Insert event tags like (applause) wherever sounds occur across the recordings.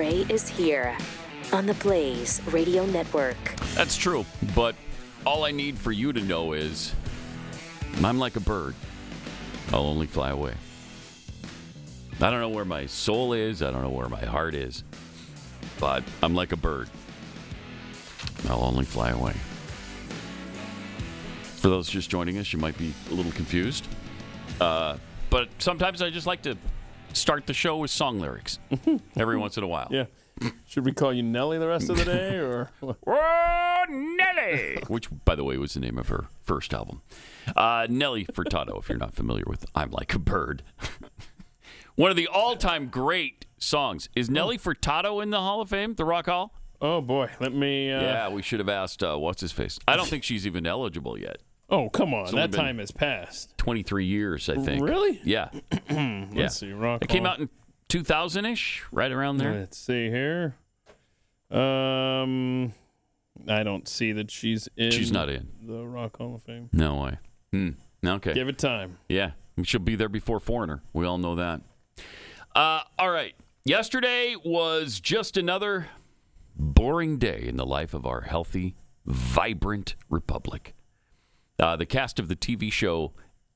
Gray is here on the Blaze Radio Network. That's true, but all I need for you to know is I'm like a bird. I'll only fly away. I don't know where my soul is, I don't know where my heart is, but I'm like a bird. I'll only fly away. For those just joining us, you might be a little confused. Uh, but sometimes I just like to start the show with song lyrics (laughs) every once in a while. Yeah. Should we call you Nelly the rest of the day, or? (laughs) Oh, Nelly! Which, by the way, was the name of her first album. Uh, Nelly Furtado, if you're not familiar with I'm Like a Bird. (laughs) One of the all time great songs. Is Nelly Furtado in the Hall of Fame, the Rock Hall? Oh boy, let me. Uh, yeah, we should have asked, uh, what's his face? I don't think she's even eligible yet. Oh come on, that time has passed. 23 years, I think. Really? Yeah. (clears throat) yeah. Let's see. Rock It came out in 2000 ish, right around there. Let's see here. Um, I don't see that she's in. She's not in. the Rock Hall of Fame. No way. Hmm. Okay. Give it time. Yeah, she'll be there before Foreigner. We all know that. Uh, all right. Yesterday was just another boring day in the life of our healthy, vibrant republic. Uh, the cast of the TV show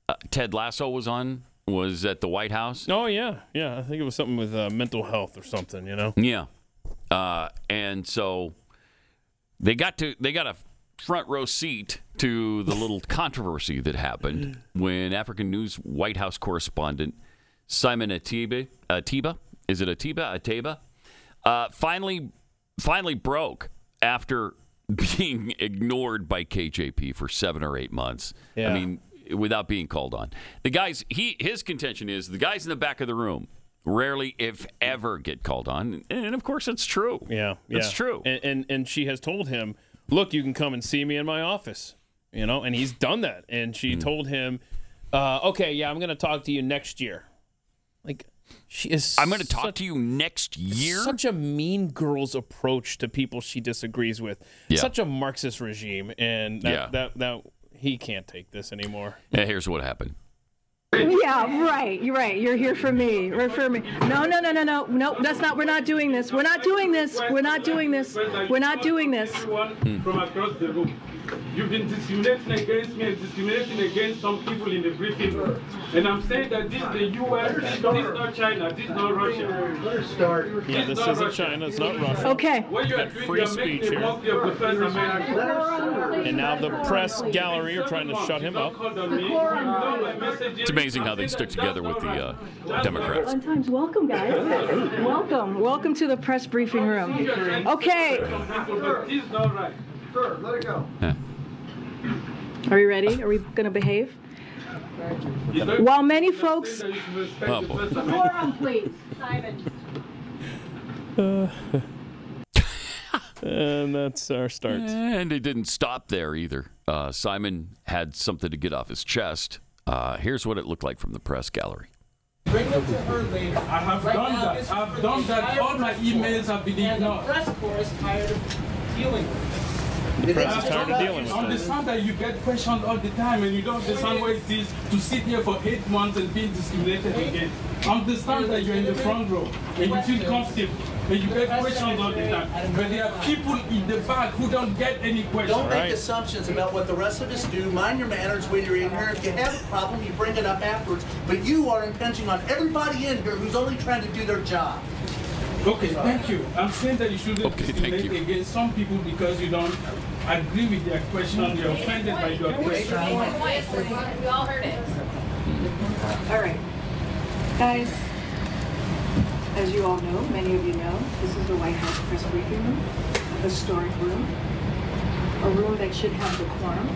uh, Ted Lasso was on was at the White House. Oh yeah, yeah. I think it was something with uh, mental health or something. You know. Yeah. Uh, and so they got to they got a front row seat to the little (laughs) controversy that happened (laughs) when African News White House correspondent Simon Ateba, Ateba is it Ateba Ateba uh, finally finally broke after (laughs) being ignored by KJP for seven or eight months. Yeah. I mean, without being called on. The guys, he his contention is the guys in the back of the room rarely, if ever, get called on, and of course, it's true. Yeah, yeah. It's true. And, and and she has told him, "Look, you can come and see me in my office." You know, and he's done that. And she Hmm. told him, uh, "Okay, yeah, I'm going to talk to you next year." Like, she is. I'm going to talk to you next year. Such a mean girl's approach to people she disagrees with. Yeah. Such a Marxist regime, and that, Yeah. that that he can't take this anymore. Yeah, here's what happened. Yeah, right. You're right. You're here for me. Right for me. No, no, no, no, no. No, that's not. We're not doing this. We're not doing this. We're not doing this. We're not doing this. Everyone from across the room. You've been discriminating against me and discriminating against some people in the briefing room. And I'm saying that this is the US, this is not China, this is not Russia. Yeah, this isn't China. It's not Russia. Okay. What you are Got doing, free speech here. a mockery of the First Amendment. And now the press gallery are trying to shut him up. It's amazing how they stick together with the uh, Democrats. Fun times. Welcome, guys. Welcome. Welcome to the press briefing room. Okay. This is not right. Are we ready? Are we going to behave? You don't While many folks. that you should respect Oh, the boy. First Amendment. please. Simon. (laughs) And that's our start. And it didn't stop there either. Uh, Simon had something to get off his chest. Uh, here's what it looked like from the press gallery. Bring it to her later. I have done that. I've done that. All my emails have been ignored. press corps is tired of dealing with this. The press is tired of dealing with this. understand that you get questioned all the time and you don't understand what it is to sit here for eight months and be discriminated against. I understand that you're in the front row and you feel comfortable and you get questions all the time. But there are people in the back who don't get any questions. Don't Right. make assumptions about what the rest of us do. Mind your manners when you're in here. If you have a problem, you bring it up afterwards. But you are impinging on everybody in here who's only trying to do their job. Okay, thank you. I'm saying that you shouldn't Okay, thank discriminate against some people because you don't agree with their question, you're offended by your question. We all heard it. All right. Guys, as you all know, many of you know, this is the White House press briefing room, a historic room, a room that should have decorum,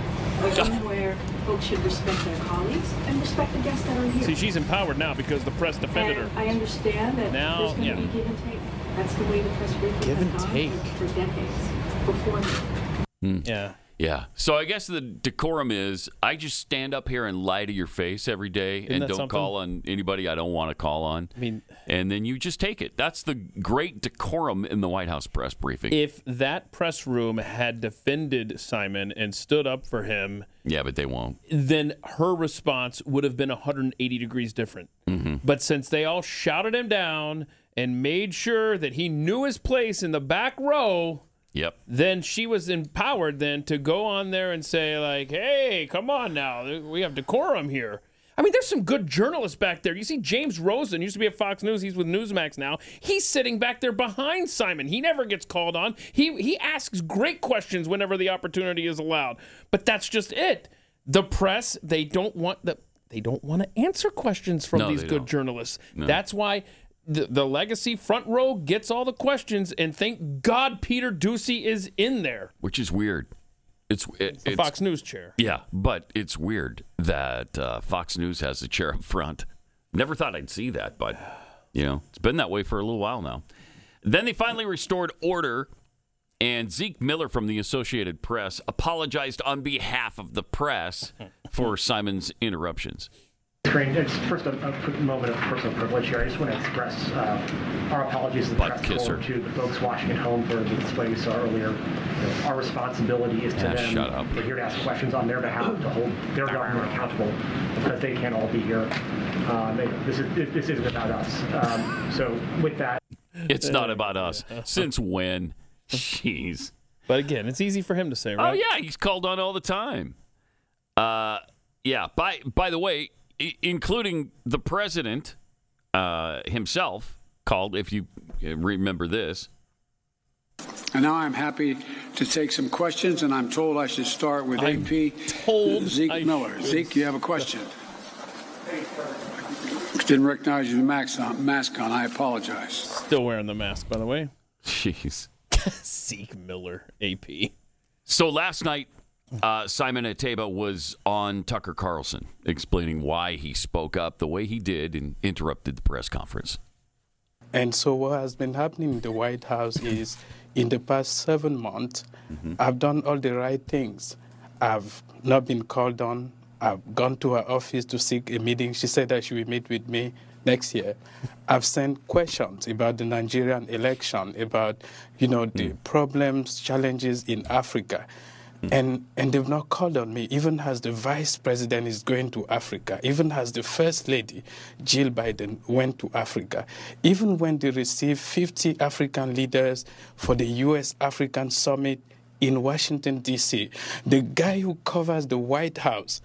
a room (laughs) where folks should respect their colleagues and respect the guests that are here. See, she's empowered now because the press defended And her. I understand that Now, there's going to yeah. be give and take. That's the way the press briefing Give has and gone take. For, for decades. Before me. Yeah. Yeah. So I guess the decorum is I just stand up here and lie to your face every day and don't something? call on anybody I don't want to call on. I mean, and then you just take it. That's the great decorum in the White House press briefing. if that press room had defended Simon and stood up for him, yeah, but they won't. then her response would have been 180 degrees different. Mm-hmm. But since they all shouted him down and made sure that he knew his place in the back row, Yep. then she was empowered then to go on there and say like, "Hey, come on now, we have decorum here." I mean, there's some good journalists back there. You see, James Rosen used to be at Fox News. He's with Newsmax now. He's sitting back there behind Simon. He never gets called on. He he asks great questions whenever the opportunity is allowed. But that's just it. The press they don't want the they don't want to answer questions from No, these good don't. journalists. That's why the, the legacy front row gets all the questions, and thank God Peter Doocy is in there, Which is weird. It's, it, the it's Fox News chair. Yeah, but it's weird that uh, Fox News has the chair up front. Never thought I'd see that, but you know, it's been that way for a little while now. Then they finally restored order, and Zeke Miller from the Associated Press apologized on behalf of the press (laughs) for Simon's interruptions. Great. It's first a, a moment of personal privilege here. I just want to express uh, our apologies to the Butt press kisser. corps, to the folks watching at home for the display we saw earlier. You know, our responsibility is to Ah, them. shut up. We're here to ask questions on their behalf, to hold their government accountable because they can't all be here. Um, they- this, is, this isn't about us. Um, so with that, It's not about us. Since when? Jeez. But again, it's easy for him to say, right? Oh yeah, he's called on all the time. Uh, yeah. By by the way, I- including the president uh, himself called. If you uh, remember this, And now I'm happy to take some questions, and I'm told I should start with I'm AP told Zeke I Miller. should. Zeke, you have a question? Didn't recognize your mask on. Mask on. I apologize. Still wearing the mask, by the way. jeez. (laughs) Zeke Miller, AP. So last night, uh, Simon Ateba was on Tucker Carlson explaining why he spoke up the way he did and interrupted the press conference. And so, what has been happening in the White House is in the past seven months, I've done all the right things. I've not been called on. I've gone to her office to seek a meeting. She said that she will meet with me next year. I've sent questions about the Nigerian election, about you know the problems, challenges in Africa. Mm. And, and they've not called on me, even as the vice president is going to Africa, even as the first lady, Jill Biden, went to Africa, even when they received 50 African leaders for the US African Summit in Washington, D.C., the guy who covers the White House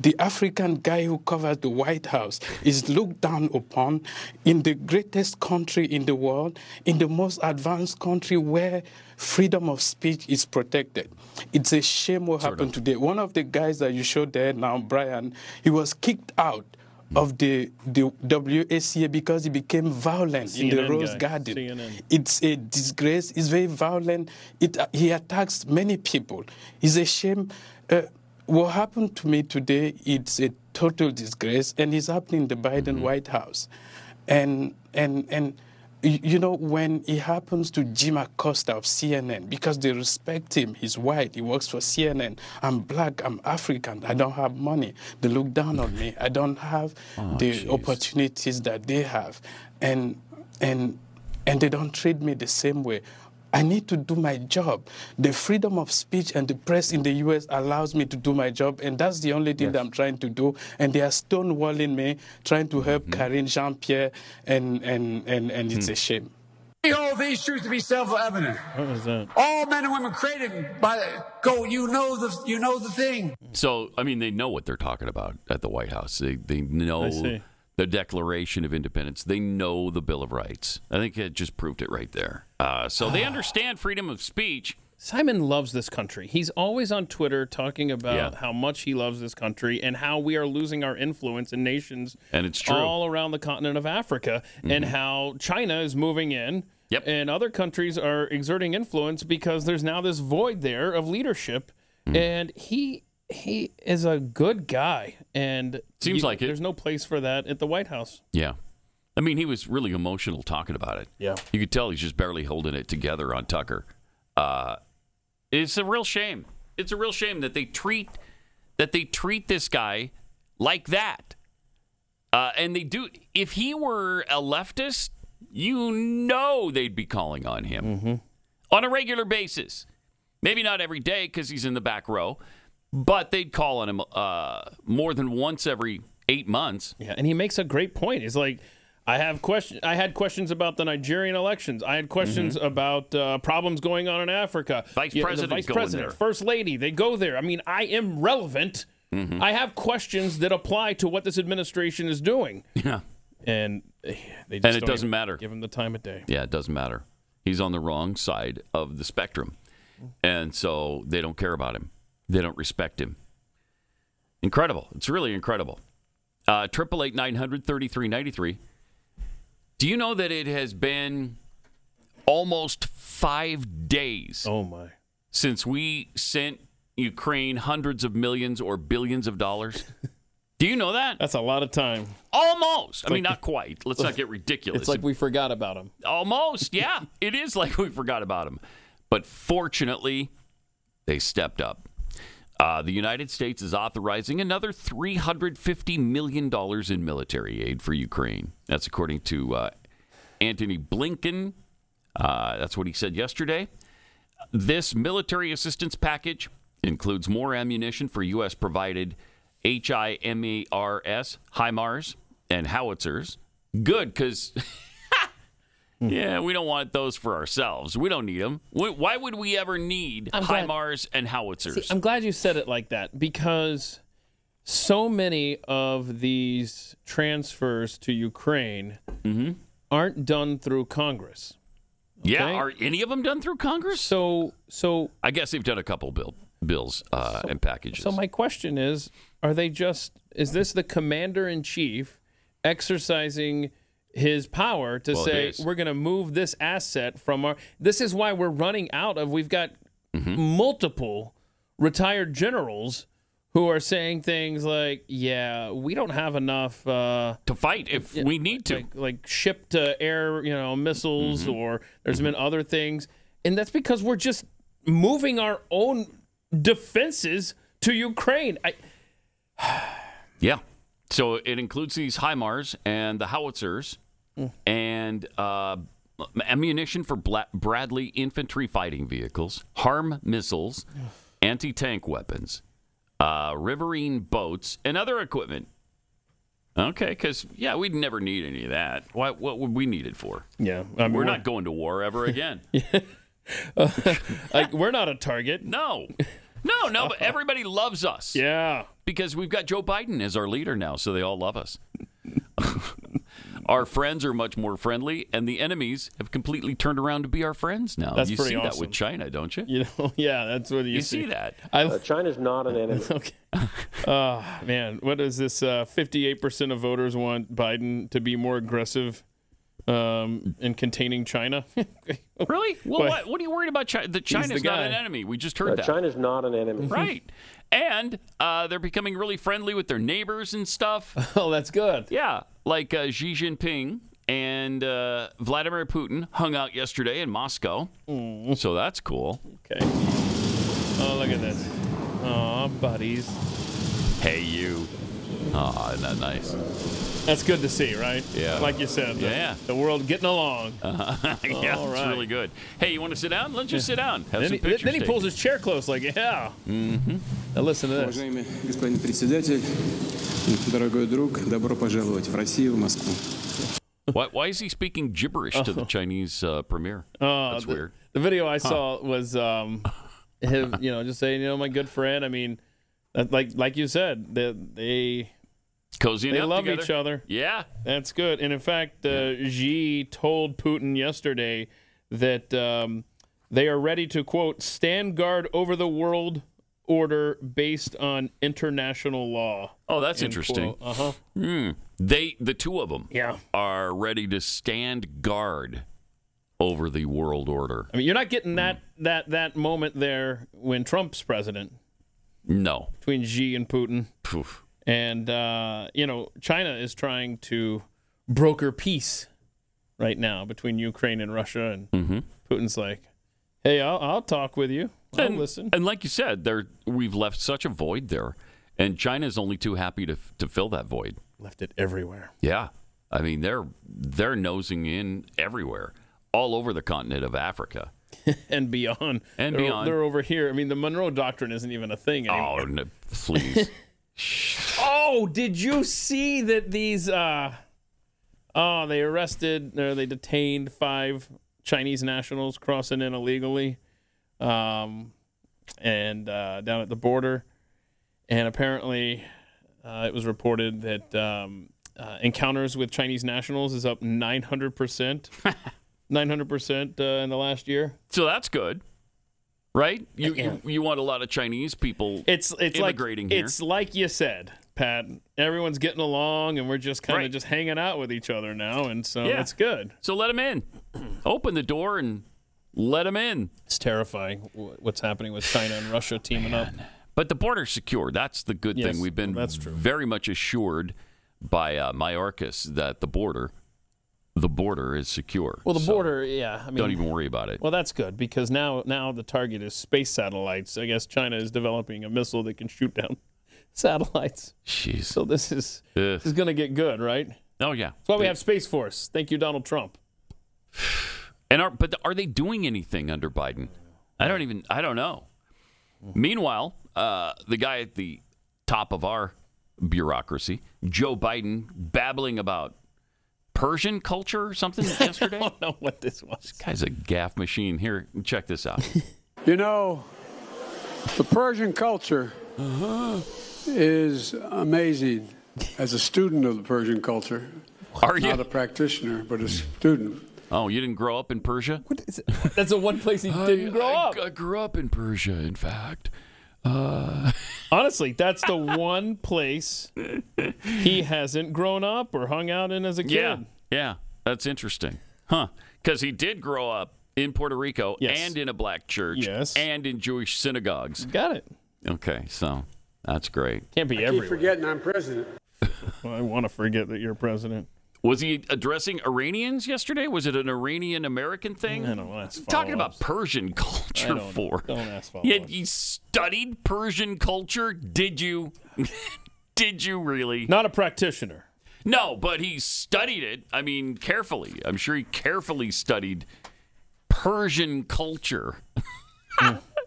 the African guy who covers the White House is looked down upon in the greatest country in the world, in the most advanced country where freedom of speech is protected. It's a shame what happened today. One of the guys that you showed there now, Brian, he was kicked out of the, the WACA because he became violent in the Rose guy, Garden. CNN. It's a disgrace. It's very violent. It, uh, he attacks many people. It's a shame. Uh, what happened to me today, it's a total disgrace, and it's happening in the Biden mm-hmm. White House. And, and, and you know, when it happens to Jim Acosta of CNN, because they respect him, he's white, he works for CNN. I'm black, I'm African, I don't have money. They look down on me. I don't have oh, the opportunities that they have. And, and, and they don't treat me the same way. I need to do my job. The freedom of speech and the press in the US allows me to do my job, and that's the only thing that I'm trying to do. And they are stonewalling me, trying to help mm-hmm. Karine Jean Pierre, and, and, and, and it's a hmm. shame. We hold these truths to be self-evident. What was that? All men and women created by the go. You know the you know the thing. So, I mean, they know what they're talking about at the White House. They they I know see. The Declaration of Independence. They know the Bill of Rights. I think it just proved it right there. Uh, so they understand freedom of speech. Simon loves this country. He's always on Twitter talking about Yeah. how much he loves this country and how we are losing our influence in nations And it's true. Mm-hmm. all around the continent of Africa and how China is moving in Yep. and other countries are exerting influence because there's now this void there of leadership Mm. and he he is a good guy and Seems like it. There's no place for that at the White House. Yeah. I mean, he was really emotional talking about it. Yeah. You could tell he's just barely holding it together on Tucker. Uh, it's a real shame. It's a real shame that they treat that they treat this guy like that. Uh, and they do. If he were a leftist, you know they'd be calling on him on a regular basis. Maybe not every day because he's in the back row, but they'd call on him uh, more than once every eight months. Yeah, and he makes a great point. He's like, I have question. I had questions about the Nigerian elections. I had questions about uh, problems going on in Africa. Mm-hmm. Vice president vice president, there. first lady, they go there. I mean, I am relevant. Mm-hmm. I have questions that apply to what this administration is doing, Yeah. and eh, they just And it doesn't matter. Give him the time of day. Yeah, it doesn't matter. He's on the wrong side of the spectrum. And so they don't care about him. They don't respect him. Incredible. It's really incredible. Uh, Triple eight nine hundred thirty three ninety three. Do you know that it has been almost five days Oh my! since we sent Ukraine hundreds of millions or billions of dollars? (laughs) Do you know that? That's a lot of time. Almost. I mean, not quite. Let's not get ridiculous. It's like we forgot about him. Almost, yeah. (laughs) it is like we forgot about him. But fortunately, they stepped up. Uh, the United States is authorizing another $350 million in military aid for Ukraine. That's according to uh, Antony Blinken. Uh, that's what he said yesterday. This military assistance package includes more ammunition for U.S. provided HIMARS, HIMARS, and howitzers. Good, because (laughs) yeah, we don't want those for ourselves. We don't need them. Why would we ever need I'm glad- HIMARS and howitzers? I'm glad you said it like that because so many of these transfers to Ukraine Mm-hmm. aren't done through Congress. yeah, okay. are any of them done through Congress? So, so, I guess they've done a couple bill bills uh, and packages. so my question is: Are they just? Is this the commander in chief exercising? His power to Well, say we're going to move this asset from our. This is why we're running out of. We've got Mm-hmm. multiple retired generals who are saying things like, "Yeah, we don't have enough uh, to fight if we need to. like, like ship to air, you know, missiles, Mm-hmm. or there's been other things, and that's because we're just moving our own defenses to Ukraine." I, (sighs) Yeah. So it includes these HIMARS and the howitzers and uh, ammunition for Bla- Bradley infantry fighting vehicles, HARM missiles, anti tank weapons, uh, riverine boats, and other equipment. Okay, because, yeah, we'd never need any of that. Why, what would we need it for? yeah, I mean, We're not going to war ever (laughs) again. (laughs) like we're not a target. (laughs) No. No, no, but everybody loves us. Yeah, because we've got Joe Biden as our leader now, so they all love us. Our friends are much more friendly, and the enemies have completely turned around to be our friends now. That's you pretty see that with China, don't you? you know, (laughs) yeah, that's what you, You see that? I, Uh, China's not an enemy. (laughs) okay. Oh man, what is this? Uh, Fifty-eight percent of voters want Biden to be more aggressive um, in containing China. (laughs) Really? Well, Why? what, what are you worried about China? That China's the not an enemy. We just Uh, heard that. China's not an enemy. (laughs) Right. And uh, they're becoming really friendly with their neighbors and stuff. (laughs) oh, that's good. Yeah, like uh, Xi Jinping and uh, Vladimir Putin hung out yesterday in Moscow. So that's cool. Okay. Oh, look at this. Aw, buddies. Hey, you. Oh, isn't that nice? That's good to see, right? Yeah. Like you said. The, Yeah. The world getting along. yeah, (laughs) All it's right. really good. Hey, you want to sit down? Let's just sit down. Have then, some he, pictures then he taken. pulls his chair close, like, yeah. Mm-hmm. Now listen to this. Уважаемый господин председатель, дорогой друг, добро пожаловать в Россию, в Москву. Why, why is he speaking gibberish to the (laughs) Chinese uh, premier? Uh, That's the, weird. The video I saw was um, him, you know, just saying, you know, my good friend. I mean, that, like like you said, they they, Cozying they up love together. each other. Yeah. That's good. And in fact, uh, Xi told Putin yesterday that um, they are ready to quote stand guard over the world order based on international law. Oh, that's interesting. Uh huh. Hmm. They, the two of them, Yeah. are ready to stand guard over the world order. I mean, you're not getting that that that moment there when Trump's president No. between Xi and Putin. Poof. And, uh, you know, China is trying to broker peace right now between Ukraine and Russia. And Mm-hmm. Putin's like, hey, I'll, I'll talk with you. I'll and, listen. And like you said, there we've left such a void there, and China's only too happy to to fill that void. Left it everywhere. Yeah, I mean they're they're nosing in everywhere, all over the continent of Africa. (laughs) and beyond. And they're, beyond. They're over here. I mean, the Monroe Doctrine isn't even a thing anymore. Oh, no, please. (laughs) Oh, did you see that these uh, Oh, they arrested or they detained five Chinese nationals crossing in illegally, um, and uh, down at the border. And apparently, uh, it was reported that um, uh, encounters with Chinese nationals is up 900 percent, (laughs) 900 percent uh, in the last year. So that's good, right? You you, you want a lot of Chinese people It's it's immigrating like here. it's like you said, Pat. Everyone's getting along, and we're just kind of Right. just hanging out with each other now, and so Yeah. it's good. So let them in. (clears throat) Open the door and let them in. It's terrifying what's happening with China and Russia teaming up. But the border's secure. That's the good Yes, thing. We've been that's true. very much assured by uh, Mayorkas that the border, the border is secure. Well, the So border, yeah. I mean, don't even worry about it. Well, that's good because now now the target is space satellites. I guess China is developing a missile that can shoot down satellites. Jeez. So this is Ugh. this is going to get good, right? Oh yeah. That's why we have Space Force. Thank you, Donald Trump. (sighs) And are but are they doing anything under Biden? I don't even I don't know. Meanwhile, uh, the guy at the top of our bureaucracy, Joe Biden, babbling about Persian culture or something (laughs) yesterday. I don't know what this was. This Guy's a gaff machine. Here, check this out. (laughs) You know, the Persian culture is amazing. As a student of the Persian culture, Are you? not a practitioner, but a student. Oh, you didn't grow up in Persia? (laughs) That's the one place he didn't grow I, up. I grew up in Persia, in fact. Uh, (laughs) Honestly, that's the one place he hasn't grown up or hung out in as a kid. yeah, yeah, that's interesting, huh? Because he did grow up in Puerto Rico Yes. and in a black church Yes. and in Jewish synagogues. Got it. Okay, so that's great. Can't be Keep everywhere. forgetting I'm president. (laughs) I want to forget that you're president. Was he addressing Iranians yesterday? Was it an Iranian American thing? I don't know. That's Talking about follow-ups. Persian I culture don't, for. Don't ask follow You, you studied Persian culture? Did you? (laughs) Did you really? Not a practitioner. No, but he studied it. I mean, carefully. I'm sure he carefully studied Persian culture. (laughs)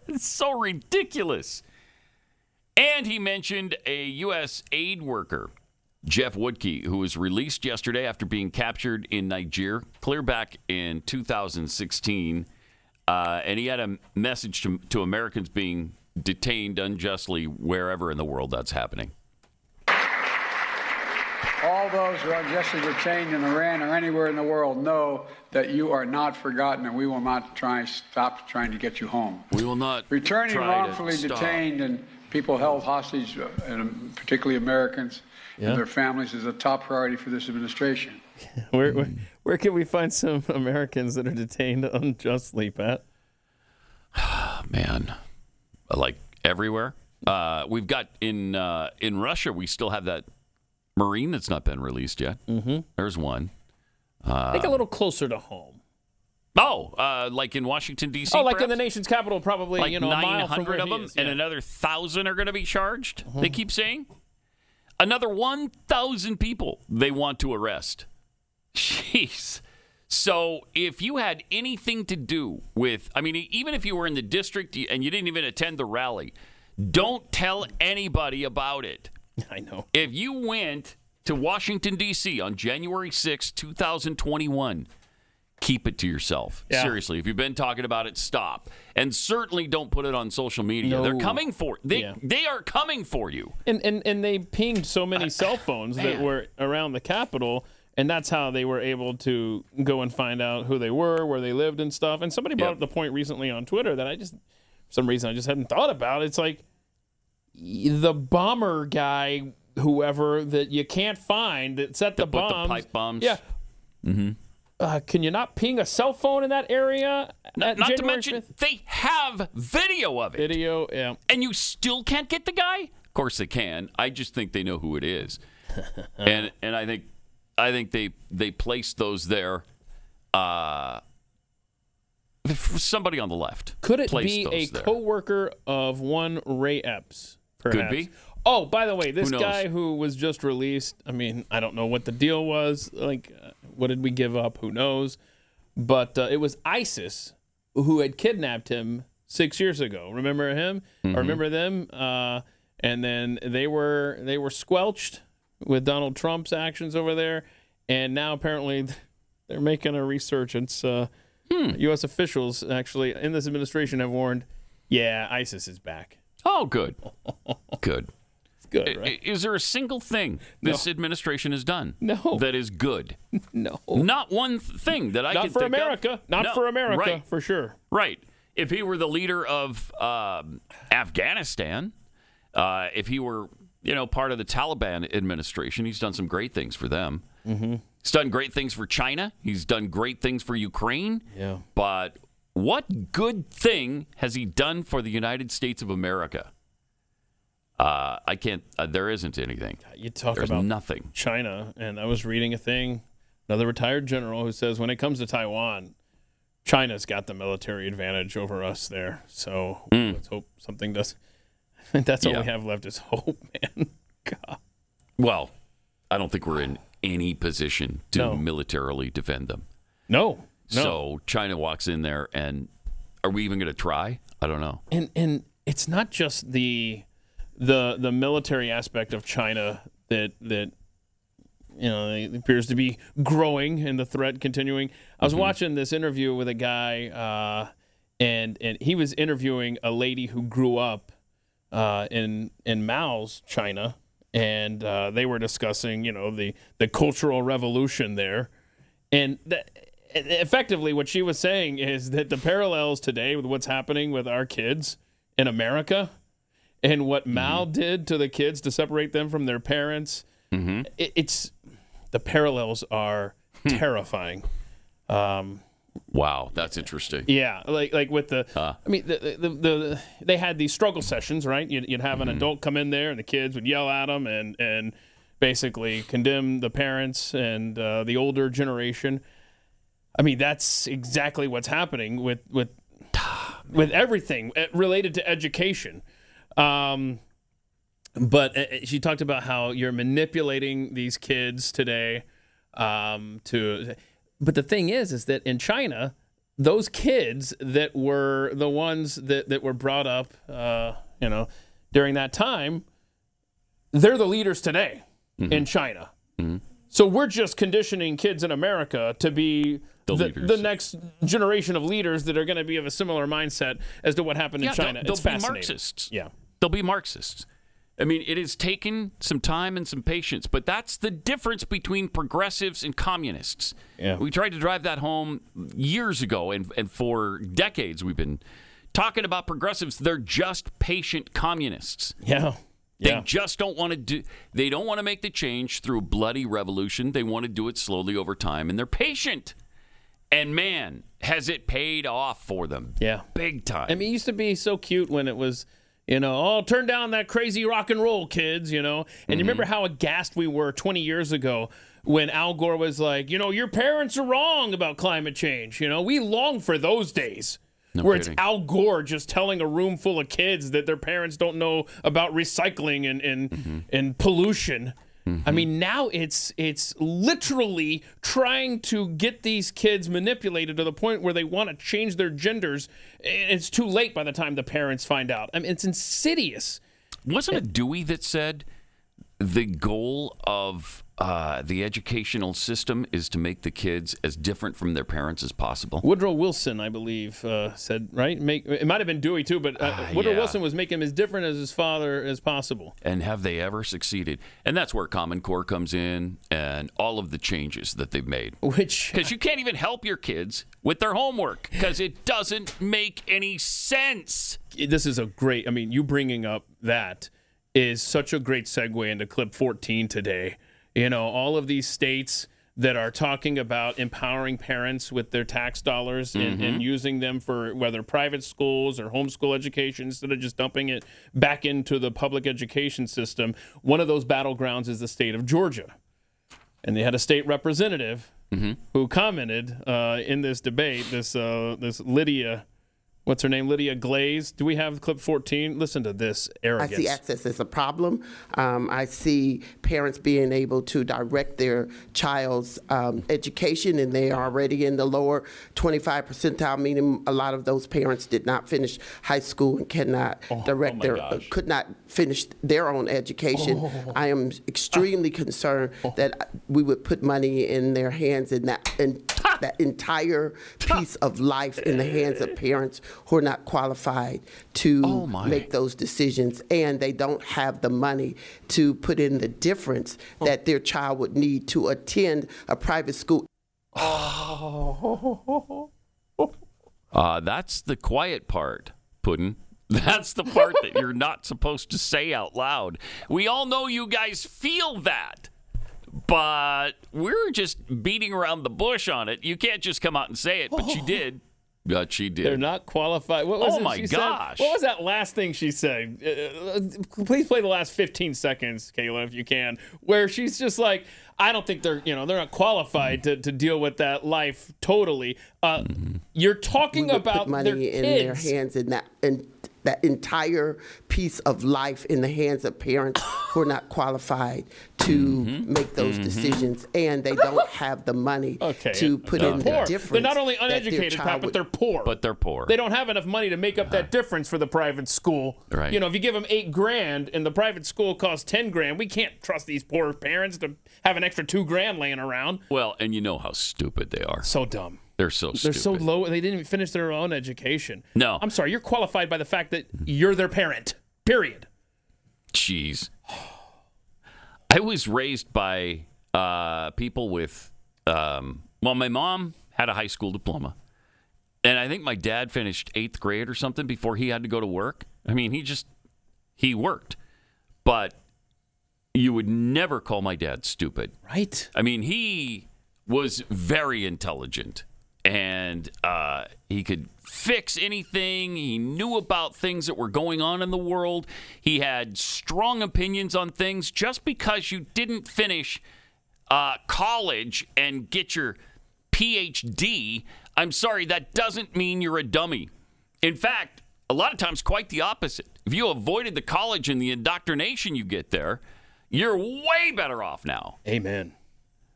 it's so ridiculous. And he mentioned a U.S. aid worker, Jeff Woodke, who was released yesterday after being captured in Niger, clear back in 2016. Uh, and he had a message to, to Americans being detained unjustly wherever in the world that's happening. All those who are unjustly detained in Iran or anywhere in the world know that you are not forgotten, and we will not try stop trying to get you home. We will not Returning wrongfully detained and people held hostage, uh, and particularly Americans Yeah. and their families, is a top priority for this administration. (laughs) Where, where where can we find some Americans that are detained unjustly, Pat? (sighs) man, like everywhere. Uh, we've got in uh, in Russia. We still have that Marine that's not been released yet. Mm-hmm. There's one. I think a little closer to home. Oh, uh, like in Washington D.C. Oh, like in the nation's capital, probably like you know a 900 of them, is, and another thousand are going to be charged. They keep saying another 1,000 people they want to arrest. (laughs) Jeez. So if you had anything to do with, I mean, even if you were in the district and you didn't even attend the rally, don't tell anybody about it. (laughs) I know. If you went to Washington, D.C. on January sixth, 2021, keep it to yourself. Yeah. Seriously, if you've been talking about it, stop. And certainly don't put it on social media. They're coming for they Yeah. they are coming for you. And and and they pinged so many cell phones that were around the Capitol, and that's how they were able to go and find out who they were, where they lived, and stuff. And somebody brought Yep. up the point recently on Twitter that I just, for some reason, I just hadn't thought about. It's like the bomber guy, whoever that you can't find that set the put the pipe bombs. Yeah. Mm-hmm. Uh, can you not ping a cell phone in that area? Not, at not to mention 5th? they have video of it. video. Yeah. and you still can't get the guy? Of course they can. I just think they know who it is, (laughs) and and I think I think they they placed those there. Uh, somebody on the left. Could it placed be a there. co-worker of one Ray Epps? Perhaps? be. Oh, by the way, this knows? guy who was just released. I mean, I don't know what the deal was. Like, uh, what did we give up? Who knows? But uh, it was ISIS who had kidnapped him six years ago. Remember him? Mm-hmm. Or remember them? Uh, and then they were they were squelched with Donald Trump's actions over there. and now apparently (laughs) they're making a resurgence. Uh, U.S. officials actually in this administration have warned, yeah, ISIS is back. Oh, good. (laughs) Good. Good, right? Is there a single thing this administration has done No. that is good? (laughs) No. Not one thing that I Not can for think of. America. Not No. for America, Right. for sure. Right. If he were the leader of um, Afghanistan, uh, if he were, you know, part of the Taliban administration, he's done some great things for them. Mm-hmm. He's done great things for China. He's done great things for Ukraine. Yeah. But what good thing has he done for the United States of America? Uh, I can't. Uh, there isn't anything. You talk There's about nothing. China, and I was reading a thing, another retired general who says when it comes to Taiwan, China's got the military advantage over us there. So let's hope something does. (laughs) That's all. Yeah. we have left is hope, (laughs) man. God. Well, I don't think we're in any position to No. militarily defend them. No. No. So China walks in there, and are we even going to try? I don't know. and and it's not just the the the military aspect of China that that you know it appears to be growing and the threat continuing. I was watching this interview with a guy, uh, and and he was interviewing a lady who grew up uh, in in Mao's China, and uh, they were discussing you know the the cultural revolution there, and that, effectively what she was saying is that the parallels today with what's happening with our kids in America and what Mao did to the kids to separate them from their parents, it, it's the parallels are terrifying. Um, Wow, that's interesting. yeah, like like with the, I mean, the, the, the, the they had these struggle sessions, right? You'd, you'd have an adult come in there, and the kids would yell at them and and basically condemn the parents and uh, the older generation. I mean, that's exactly what's happening with with (sighs) with everything uh, related to education. Um, but uh, she talked about how you're manipulating these kids today um, to but the thing is is that in china those kids that were the ones that, that were brought up uh, you know during that time they're the leaders today in china so we're just conditioning kids in america to be The the, the next generation of leaders that are going to be of a similar mindset as to what happened Yeah, in they'll- china they'll it's be Marxists. yeah They'll be Marxists. I mean, it has taken some time and some patience, but that's the difference between progressives and communists. Yeah. We tried to drive that home years ago, and, and for decades we've been talking about progressives. They're just patient communists. yeah They yeah just don't want to do. They don't want to make the change through bloody revolution. They want to do it slowly over time, and they're patient. And man, has it paid off for them? yeah big time. I mean, it used to be so cute when it was, you know, oh, turn down that crazy rock and roll, kids, you know. And you remember Mm-hmm. how aghast we were 20 years ago when Al Gore was like, you know, your parents are wrong about climate change. You know, we long for those days. No where kidding. it's Al Gore just telling a room full of kids that their parents don't know about recycling and and, Mm-hmm. and pollution. I mean, now it's it's literally trying to get these kids manipulated to the point where they want to change their genders. It's too late by the time the parents find out. I mean, it's insidious. Wasn't it Dewey that said the goal of uh, the educational system is to make the kids as different from their parents as possible? Woodrow Wilson, I believe, uh, said right. Make it might have been Dewey too, but uh, Ah, Woodrow yeah. Wilson was making him as different as his father as possible. And have they ever succeeded? And that's where Common Core comes in and all of the changes that they've made. Which (laughs) Because you can't even help your kids with their homework because it doesn't make any sense. this is a great i mean you bringing up that is such a great segue into clip 14 today. You know all of these states that are talking about empowering parents with their tax dollars and, and using them for whether private schools or homeschool education instead of just dumping it back into the public education system one of those battlegrounds is the state of georgia. And they had a state representative who commented uh, in this debate this uh, this lydia what's her name? Lydia Glaize. Do we have clip 14? Listen to this arrogance. I see access as a problem. Um, I see parents being able to direct their child's um, education, and they are already in the lower 25 percentile, meaning a lot of those parents did not finish high school and cannot direct my their, uh, could not finish their own education. I am extremely concerned that we would put money in their hands in that in that entire piece of life in the hands of parents who are not qualified to Oh, make those decisions and they don't have the money to put in the difference that their child would need to attend a private school. (laughs) Uh, that's the quiet part, Puddin'. (laughs) That's the part that you're not supposed to say out loud. We all know you guys feel that, but we're just beating around the bush on it. You can't just come out and say it, but she (laughs) did. But she did. They're not qualified. What was Oh it my she said? gosh. What was that last thing she said? Uh, please play the last 15 seconds, Kayla, if you can, where she's just like, I don't think they're, you know, they're not qualified to, to deal with that life totally. Uh, You're talking about put money their in kids. their hands in that in that entire piece of life in the hands of parents who are not qualified to mm-hmm. make those mm-hmm. decisions and they don't have the money Okay, to put They're in poor. the difference. They're not only uneducated, child Pat, but they're poor. But they're poor. They don't have enough money to make up that difference for the private school. Right. You know, if you give them eight grand and the private school costs ten grand, we can't trust these poor parents to have an extra two grand laying around. Well, and you know how stupid they are. So dumb. They're so stupid. They're so low. They didn't even finish their own education. No. I'm sorry. You're qualified by the fact that you're their parent. Period. Jeez. (sighs) I was raised by uh, people with, um, well, my mom had a high school diploma. And I think my dad finished eighth grade or something before he had to go to work. I mean, he just, he worked. But you would never call my dad stupid. Right. I mean, he was very intelligent and uh, he could fix anything. He knew about things that were going on in the world. He had strong opinions on things. Just because you didn't finish uh, college and get your PhD, I'm sorry, that doesn't mean you're a dummy. In fact, a lot of times, quite the opposite. If you avoided the college and the indoctrination you get there, you're way better off now. Amen.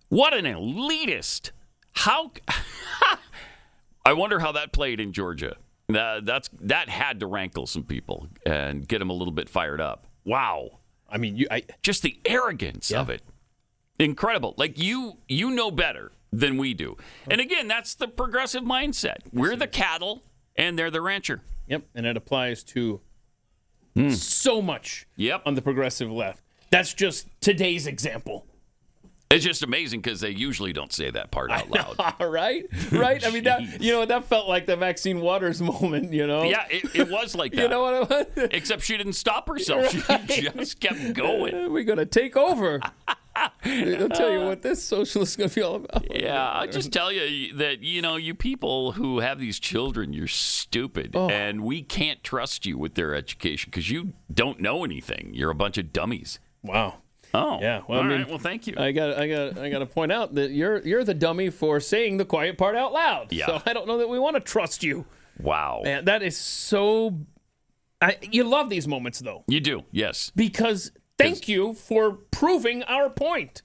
What an elitist. How (laughs) I wonder how that played in Georgia. That, that's that had to rankle some people and get them a little bit fired up. Wow. I mean, you I just the arrogance of it. Incredible. Like you you know better than we do. And again, that's the progressive mindset. We're the cattle and they're the rancher. Yep, and it applies to hmm. so much yep. on the progressive left. That's just today's example. It's just amazing because they usually don't say that part out loud. (laughs) right? Right? I mean, that, (laughs) you know, that felt like the Maxine Waters (laughs) moment, you know? Yeah, it, it was like that. You know what I mean? Except she didn't stop herself. Right. She just kept going. Uh, We're going to take over. I'll tell you what this socialist is going to be all about. Yeah, I'll just tell you that, you know, you people who have these children, you're stupid. Oh. And we can't trust you with their education because you don't know anything. You're a bunch of dummies. Wow. Oh. Yeah. Well, All I mean, right, Well, thank you. I got, I got, I got to point out that you're, you're the dummy for saying the quiet part out loud. Yeah. So I don't know that we want to trust you. Wow. Man, that is so. I, you love these moments though, You do, yes. because thank you for proving our point.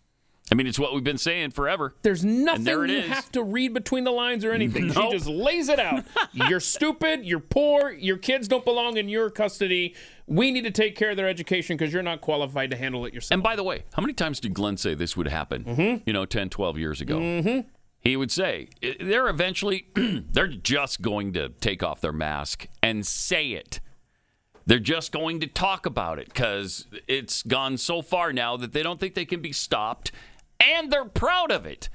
I mean, it's what we've been saying forever. There's nothing there you is. have to read between the lines or anything. (laughs) Nope. She just lays it out. (laughs) you're stupid. You're poor. Your kids don't belong in your custody. We need to take care of their education because you're not qualified to handle it yourself. And by the way, how many times did Glenn say this would happen, Mm-hmm. you know, 10, 12 years ago? He would say, they're eventually, (clears throat) they're just going to take off their mask and say it. They're just going to talk about it because it's gone so far now that they don't think they can be stopped. And they're proud of it.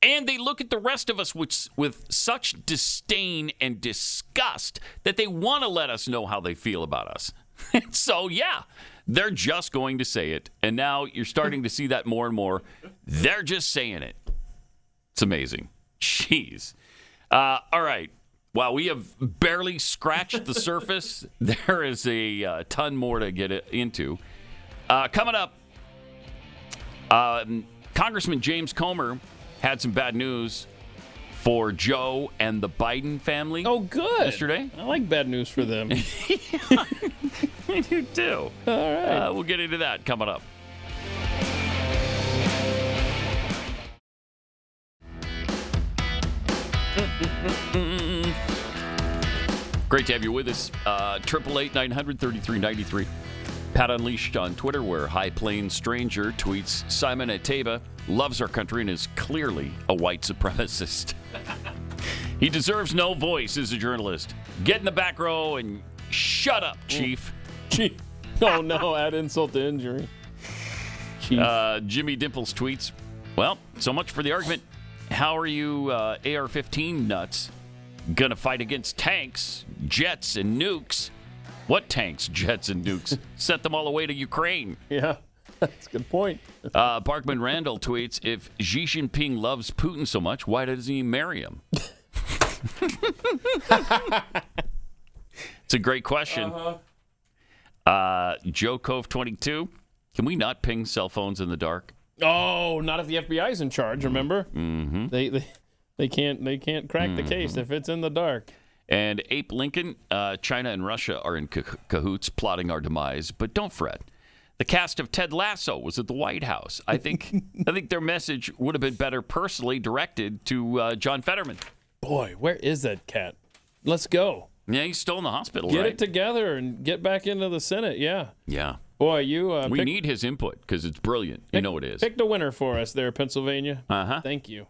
And they look at the rest of us with, with such disdain and disgust that they want to let us know how they feel about us. (laughs) so, yeah, they're just going to say it. And now you're starting to see that more and more. They're just saying it. It's amazing. Jeez. Uh, all right. Wow, we have barely scratched the surface. (laughs) There is a uh, ton more to get into. Uh, coming up, um, Congressman James Comer had some bad news for Joe and the Biden family. Oh, good. Yesterday. I like bad news for them. (laughs) I do too. All right. Uh, we'll get into that coming up. Great to have you with us. Uh, Triple eight nine hundred thirty three ninety three. Pat Unleashed on Twitter, where High Plains Stranger tweets Simon Ateba loves our country and is clearly a white supremacist. (laughs) he deserves no voice as a journalist. Get in the back row and shut up, Chief. (laughs) Chief. Oh no, add insult to injury. Chief. Uh, Jimmy Dimples tweets, Well, so much for the argument. How are you uh, AR 15 nuts gonna fight against tanks, jets, and nukes? What tanks, jets, and nukes? (laughs) Sent them all the way to Ukraine. Yeah, (laughs) that's a good point. (laughs) Uh, Parkman Randall tweets, If Xi Jinping loves Putin so much, why doesn't he marry him? it's a great question. Uh, Joe Cove 22, can we not ping cell phones in the dark? Oh, not if the FBI's in charge. Remember, Mm-hmm. they, they they can't they can't crack the case if it's in the dark. And Ape Lincoln, uh, China and Russia are in cahoots plotting our demise, but don't fret. The cast of Ted Lasso was at the White House. I think (laughs) I think their message would have been better personally directed to uh, John Fetterman. Boy, where is that cat? Let's go. Yeah, he's still in the hospital, Get right? it together and get back into the Senate. Yeah. yeah. Boy, you uh, we pick- need his input because it's brilliant. you know it is. picked a winner for us there, Pennsylvania. Uh huh. Thank you.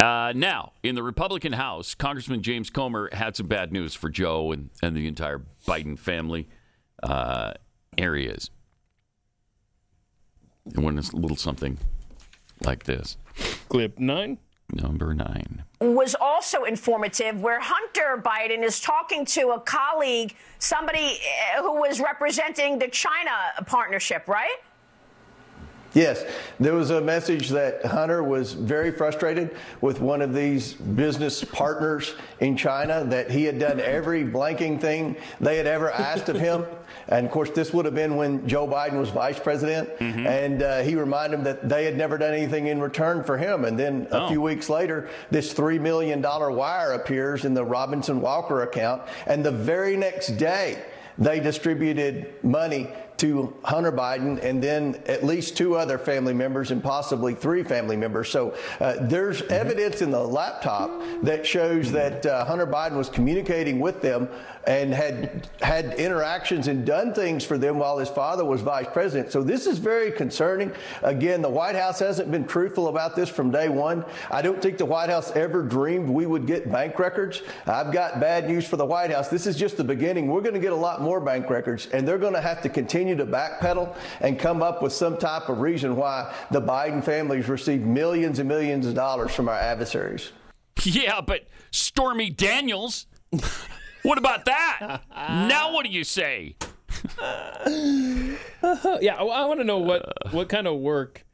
Uh, now, in the Republican House, Congressman James Comer had some bad news for Joe and, and the entire Biden family uh, areas. And when it's a little something like this. Clip nine. Number nine. was also informative where Hunter Biden is talking to a colleague, somebody eh, who was representing the China partnership, right? Yes, there was a message that Hunter was very frustrated with one of these business partners in China, that he had done every blanking thing they had ever asked of him. (laughs) And of course, this would have been when Joe Biden was vice president. And uh, he reminded him that they had never done anything in return for him. And then a Oh. few weeks later, this $3 million wire appears in the Robinson Walker account. And the very next day, they distributed money to Hunter Biden and then at least two other family members and possibly three family members. So uh, there's evidence in the laptop that shows that uh, Hunter Biden was communicating with them and had had interactions and done things for them while his father was vice president. So this is very concerning. Again, the White House hasn't been truthful about this from day one. I don't think the White House ever dreamed we would get bank records. I've got bad news for the White House. This is just the beginning. We're going to get a lot more bank records, and they're going to have to continue to backpedal and come up with some type of reason why the Biden families received millions and millions of dollars from our adversaries. Yeah, but Stormy Daniels, (laughs) what about that? now what do you say? (laughs) yeah, I, I want to know what what kind of work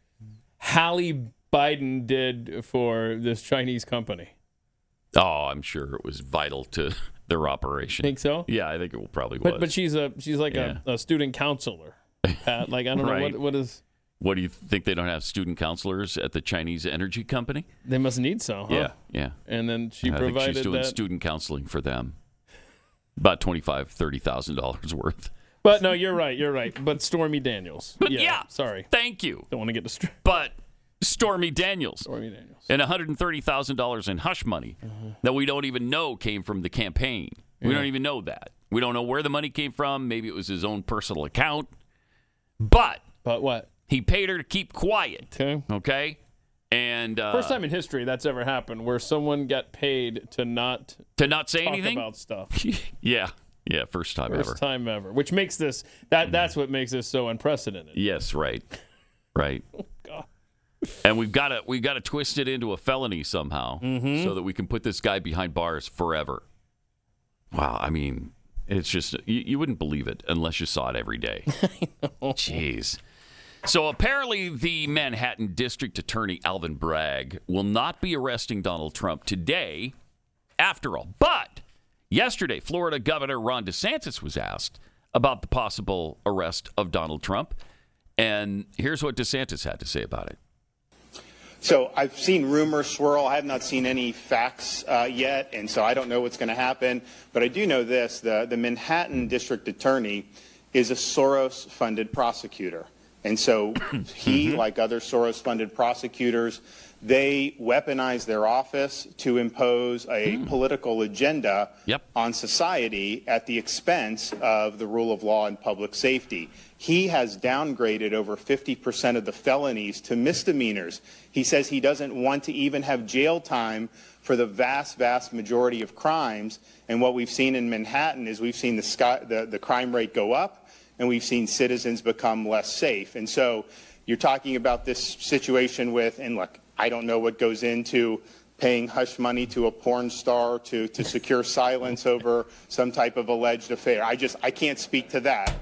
Hallie Biden did for this Chinese company. Oh, I'm sure it was vital to their operation. Think so? Yeah, I think it will probably was. But but she's a she's like Yeah. a, a student counselor. Pat. Like I don't know what what is. what do you think they don't have student counselors at the Chinese energy company? They must need so. Huh? Yeah, yeah. And then she I think she's doing that. student counseling for them. About twenty five, thirty thousand dollars worth. but no, you're right. You're right. But Stormy Daniels. But yeah, Sorry. Thank you. Don't want to get distracted. But Stormy Daniels. Stormy Daniels. And $130,000 in hush money that we don't even know came from the campaign. We don't even know that. We don't know where the money came from. Maybe it was his own personal account. But But what? he paid her to keep quiet. Okay. Okay. And uh, First time in history that's ever happened where someone got paid to not to not say anything. about stuff. (laughs) yeah. Yeah. First time First ever. time ever. Which makes this that that's what makes this so unprecedented. Yes. Right. Right. (laughs) And we've got to we've got to twist it into a felony somehow, Mhm. so that we can put this guy behind bars forever. Wow, I mean, it's just you, you wouldn't believe it unless you saw it every day. (laughs) Jeez. So apparently, the Manhattan District Attorney Alvin Bragg will not be arresting Donald Trump today, after all. But yesterday, Florida Governor Ron DeSantis was asked about the possible arrest of Donald Trump, and here's what DeSantis had to say about it. So I've seen rumors swirl. I have not seen any facts uh, yet, and so I don't know what's going to happen. But I do know this: the the Manhattan District Attorney is a Soros-funded prosecutor, and so he, like other Soros-funded prosecutors, they weaponize their office to impose a hmm. political agenda on society at the expense of the rule of law and public safety. He has downgraded over 50% of the felonies to misdemeanors. He says he doesn't want to even have jail time for the vast, vast majority of crimes. And what we've seen in Manhattan is we've seen the, sky, the, the crime rate go up and we've seen citizens become less safe. And so you're talking about this situation with, and look, I don't know what goes into paying hush money to a porn star to, to secure silence over some type of alleged affair. I just, I can't speak to that.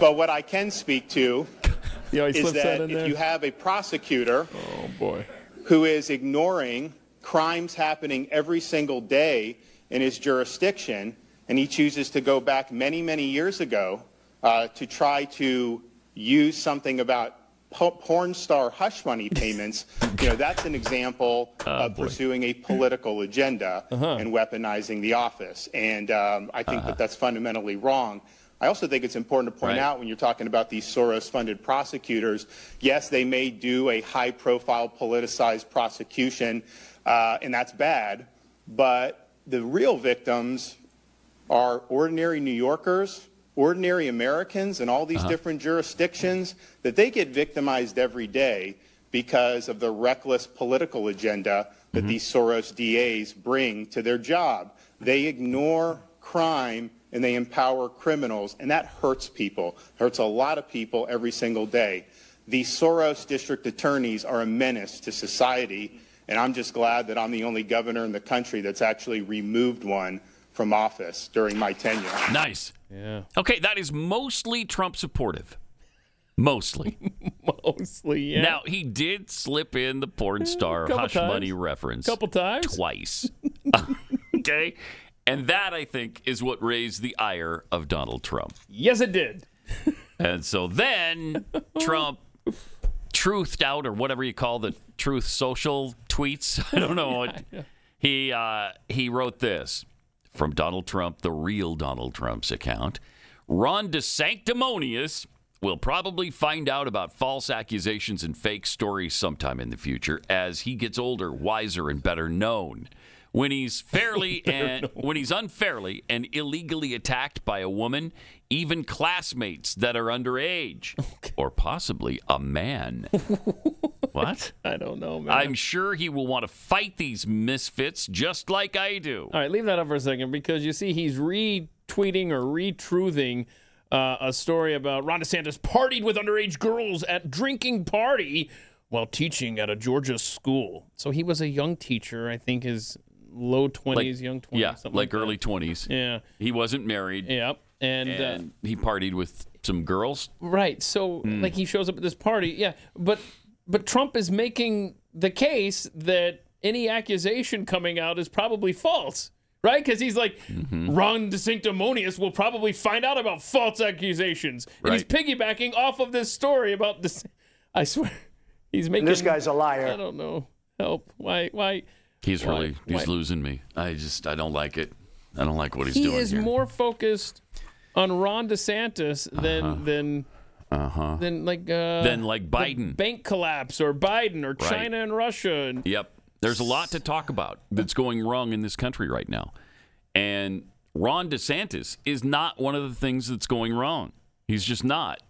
But what I can speak to Yeah, is that that if there. you have a prosecutor Oh boy. who is ignoring crimes happening every single day in his jurisdiction, and he chooses to go back many, many years ago uh, to try to use something about porn star hush money (laughs) payments, you know, that's an example of pursuing a political agenda and weaponizing the office. And um, I think that that's fundamentally wrong. I also think it's important to point Right. out when you're talking about these Soros funded prosecutors, yes, they may do a high profile politicized prosecution, uh, and that's bad, but the real victims are ordinary New Yorkers, ordinary Americans in all these Uh-huh. different jurisdictions, that they get victimized every day because of the reckless political agenda that Mm-hmm. these Soros DAs bring to their job. They ignore crime and they empower criminals, and that hurts people, hurts a lot of people every single day. These Soros district attorneys are a menace to society, and I'm just glad that I'm the only governor in the country that's actually removed one from office during my tenure. Nice. Yeah. Okay, that is mostly Trump supportive. Mostly. (laughs) Mostly, yeah. Now, he did slip in the porn star hush times. money reference. A couple times. Twice. (laughs) (laughs) okay? And that, I think, is what raised the ire of Donald Trump. Yes, it did. And so then Trump truthed out, or whatever you call the truth social tweets. I don't know. what He uh, he wrote this from Donald Trump, the real Donald Trump's account. Ron DeSanctimonious will probably find out about false accusations and fake stories sometime in the future as he gets older, wiser, and better known. When he's fairly (laughs) and when he's unfairly and illegally attacked by a woman, even classmates that are underage, (laughs) or possibly a man. (laughs) what? I don't know, man. I'm sure he will want to fight these misfits just like I do. All right, leave that up for a second because you see he's retweeting or retruthing uh, a story about Ron DeSantis partied with underage girls at drinking party while teaching at a Georgia school. So he was a young teacher, I think his low 20s, young 20s, yeah, something like like, early 20s. Yeah. He wasn't married. Yep. And, uh, he partied with some girls. Right. So Hmm. like he shows up at this party. Yeah. But but Trump is making the case that any accusation coming out is probably false. Right? Because he's like, Mm-hmm. Ron DeSanctimonious will probably find out about false accusations. And he's piggybacking off of this story about this. I swear. (laughs) He's making. this guy's a liar. I don't know. Help. Why? Why? He's why- really he's why- losing me. I just I don't like it. I don't like what he's he doing is here. more focused on Ron DeSantis than Uh-huh. than uh-huh. than like uh, Than like Biden. bank collapse or Biden or Right. China and Russia and Yep. There's a lot to talk about that's going wrong in this country right now. And Ron DeSantis is not one of the things that's going wrong. He's just not.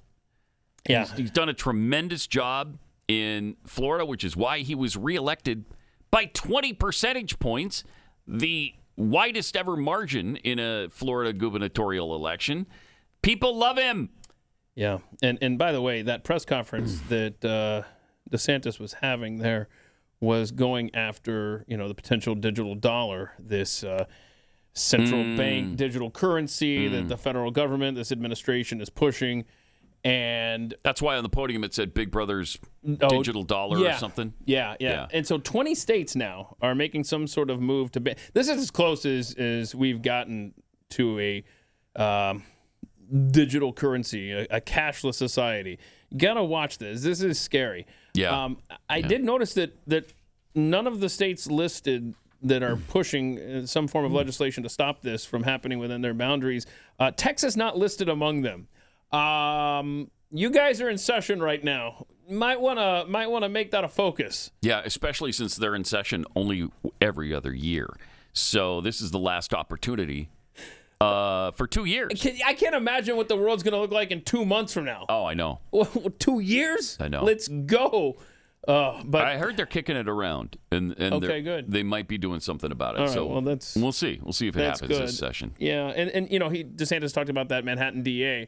Yeah. He's, he's done a tremendous job in Florida, which is why he was reelected by 20 percentage points, the widest ever margin in a Florida gubernatorial election. People love him. Yeah, and and by the way, that press conference (clears throat) that uh, DeSantis was having there was going after you know the potential digital dollar, this uh, central Mm. bank digital currency that Mm. the federal government, this administration is pushing, and That's why on the podium it said Big Brother's Oh, digital dollar yeah. or something. Yeah, yeah, And so 20 states now are making some sort of move to ban. This is as close as, as we've gotten to a um, digital currency, a, a cashless society. Gotta watch this. This is scary. Yeah. Um, I did notice that that none of the states listed that are pushing uh, some form of legislation to stop this from happening within their boundaries. Uh, Texas not listed among them. Um, you guys are in session right now. Might wanna might wanna make that a focus. Yeah, especially since they're in session only every other year. So this is the last opportunity uh, for two years. Can- I can't imagine what the world's gonna look like in two months from now. Oh, I know. (laughs) two years? I know. Let's go. Uh, but I heard they're kicking it around, and, and Okay, good. They might be doing something about it. Right, so well, that's- we'll see. We'll see if it happens good. this session. Yeah, and and you know he DeSantis talked about that Manhattan DA,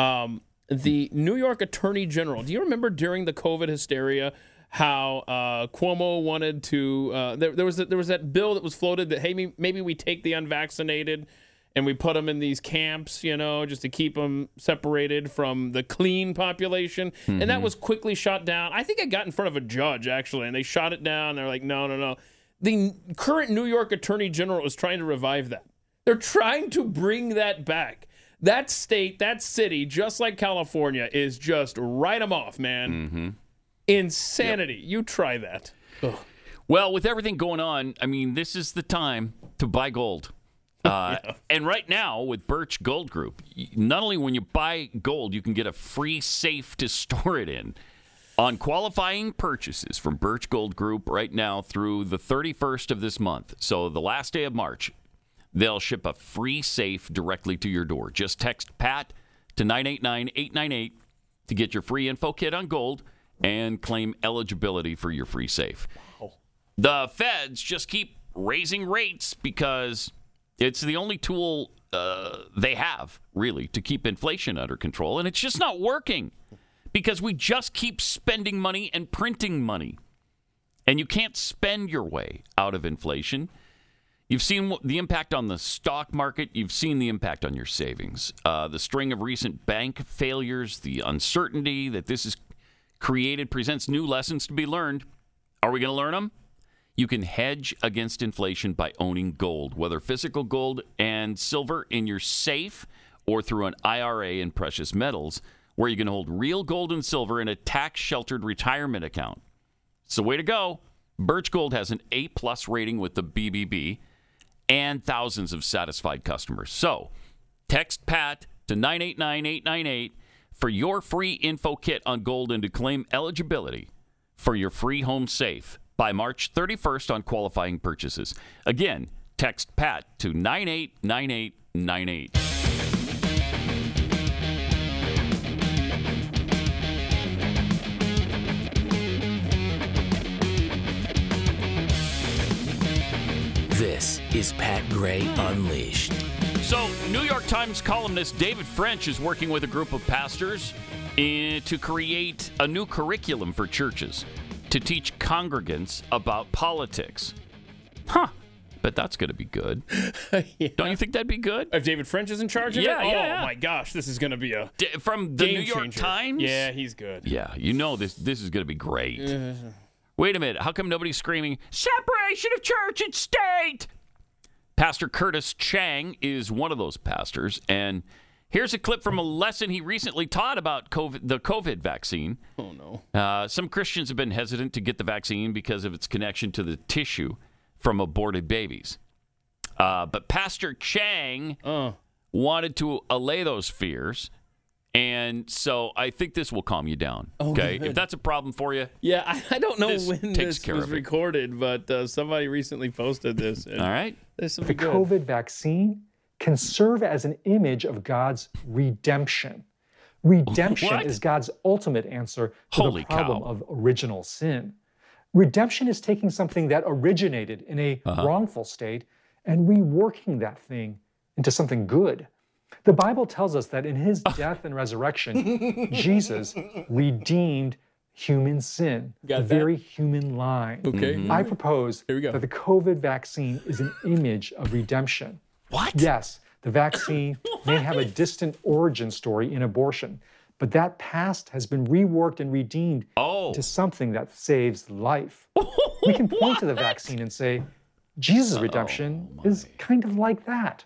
um, the New York Attorney General. Do you remember during the COVID hysteria how uh, Cuomo wanted to? Uh, there, there was that there was that bill that was floated that hey maybe- we take the unvaccinated and we put them in these camps, you know, just to keep them separated from the clean population. And that Mhm. was quickly shot down. I think it got in front of a judge actually, and they shot it down. They're like, no, no, no. The current New York Attorney General is trying to revive that. They're trying to bring that back. That state, that city, just like California, is just write them off, man. Mm-hmm. Insanity. You try that. Well, with everything going on, I mean, this is the time to buy gold. (laughs) Uh, And right now, with Birch Gold Group, not only when you buy gold, you can get a free safe to (laughs) store it in. On qualifying purchases from Birch Gold Group right now through the 31st of this month, so the last day of March, they'll ship a free safe directly to your door. Just text PAT to 989 898 to get your free info kit on gold and claim eligibility for your free safe. The feds just keep raising rates because it's the only tool uh, they have, really, to keep inflation under control. And it's just not working because we just keep spending money and printing money. And you can't spend your way out of inflation. You've seen the impact on the stock market. You've seen the impact on your savings. Uh, the string of recent bank failures, the uncertainty that this has created presents new lessons to be learned. Are we going to learn them? You can hedge against inflation by owning gold, whether physical gold and silver in your safe or through an IRA in precious metals, where you can hold real gold and silver in a tax sheltered retirement account. It's the way to go. Birch Gold has an A plus rating with the BBB and thousands of satisfied customers. So text PAT to 989898 for your free info kit on gold and to claim eligibility for your free home safe by March 31st on qualifying purchases. Again, text PAT to 989898. This is Pat Gray Unleashed. So, New York Times columnist David French is working with a group of pastors eh, to create a new curriculum for churches to teach congregants about politics. Huh. But that's going to be good. (laughs) Don't you think that'd be good? If David French is in charge of Yeah, it? yeah, oh yeah. my gosh, this is going to be a D- From the game New York changer. Times? Yeah, he's good. Yeah, you know this this is going to be great. Wait a minute. How come nobody's screaming separation of church and state? Pastor Curtis Chang is one of those pastors, and here's a clip from a lesson he recently taught about COVID, the COVID vaccine. Oh no! Uh, some Christians have been hesitant to get the vaccine because of its connection to the tissue from aborted babies. Uh, but Pastor Chang wanted to allay those fears. And so I think this will calm you down. Oh, okay. good. If that's a problem for you, Yeah, I, I don't know This when takes this care was recorded, but uh, somebody recently posted this. and All right. This will The be good. COVID vaccine can serve as an image of God's redemption. Redemption What? is God's ultimate answer to Holy the problem cow. of original sin. Redemption is taking something that originated in a Uh-huh. wrongful state and reworking that thing into something good. The Bible tells us that in his (laughs) death and resurrection, (laughs) Jesus redeemed human sin, Got the that? very human line. Okay. Mhm. I propose Here we go. that the COVID vaccine is an image of redemption. What? Yes, the vaccine (laughs) may have a distant origin story in abortion, but that past has been reworked and redeemed Oh. to something that saves life. we can point to the vaccine and say, Jesus' redemption is kind of like that.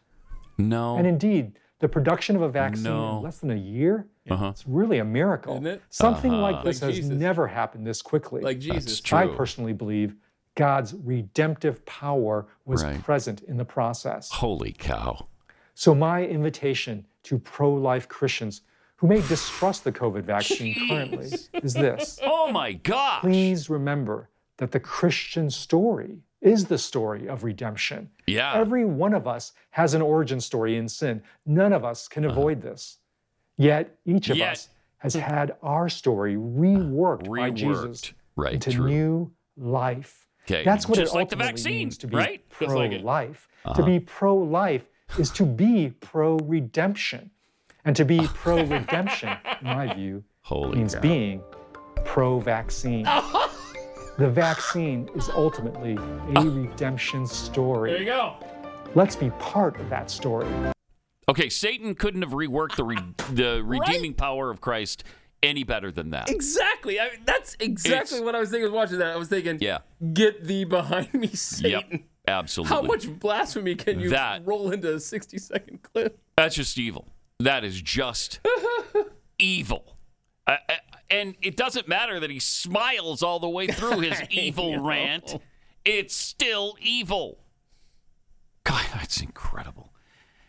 no. And indeed, the production of a vaccine No. in less than a year. Uh-huh. It's really a miracle. Isn't it? Something Uh-huh. like this Like has Jesus. never happened this quickly. Like Jesus. I true. personally believe God's redemptive power was Right. present in the process. Holy cow. So, my invitation to pro life Christians who may distrust the COVID vaccine currently is this Oh my gosh. Please remember that the Christian story is the story of redemption. Yeah. Every one of us has an origin story in sin. None of us can avoid this. Yet, each of Uh-huh. Yet- us has had our story reworked, by Jesus Right, into true. new life. Okay, That's what just it like the ultimately vaccine, means to be right? Like pro-life. Uh-huh. To be pro-life is to be pro-redemption, and to be pro-redemption, in my view, (laughs) Holy means cow. being pro-vaccine. (laughs) the vaccine is ultimately a redemption story. There you go. Let's be part of that story. Okay, Satan couldn't have reworked the re- the (laughs) redeeming power of Christ any better than that. Exactly. I mean, that's exactly It's- what I was thinking watching that. I was thinking, Yeah. get thee behind me, Satan. Yep. Absolutely. How much blasphemy can you That- roll into a 60 second clip? That's just evil. That is just (laughs) evil. Uh, and it doesn't matter that he smiles all the way through his I (laughs) evil know. rant. It's still evil. God, that's incredible.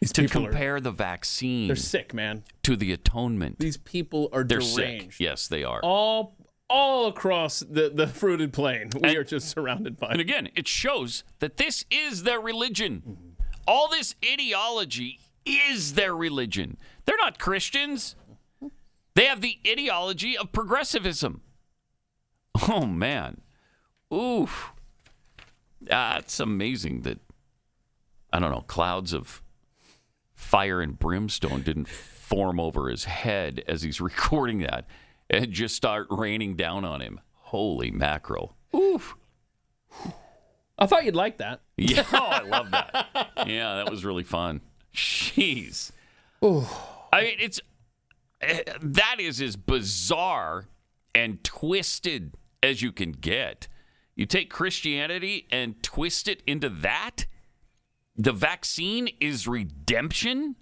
to people are- compare the vaccine They're sick, man. to the atonement. These people are They're deranged. sick. Yes, they are. All all across the, the fruited plain. We are just surrounded by And again, it shows that this is their religion. Mm-hmm. All this ideology is their religion. They're not Christians. They have the ideology of progressivism. Oh man. Oof. That's amazing that I don't know, clouds of fire and brimstone didn't form over his head as he's (laughs) recording that and just start raining down on him. Holy mackerel. Oof. I thought you'd like that. (laughs) Yeah, oh, I love that. Yeah, that was really fun. Jeez. Oof. I mean, it's that is as bizarre and twisted as you can get. You take Christianity and twist it into that. The vaccine is redemption.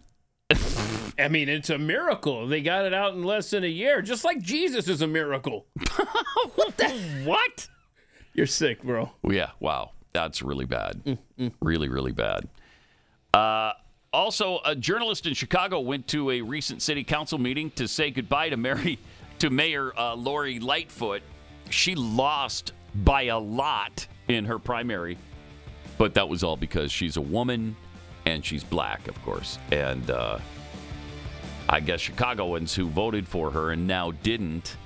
I mean, it's a miracle. They got it out in less than a year, just like Jesus is a miracle. what (laughs) the what? You're sick, bro. Yeah, wow. That's really bad. Really, really bad. Uh, also, a journalist in Chicago went to a recent city council meeting to say goodbye to Mary, (laughs) to Mayor uh, Lori Lightfoot. She lost by a lot in her primary, but that was all because she's a woman and she's black, of course. And uh, I guess Chicagoans who voted for her and now didn't,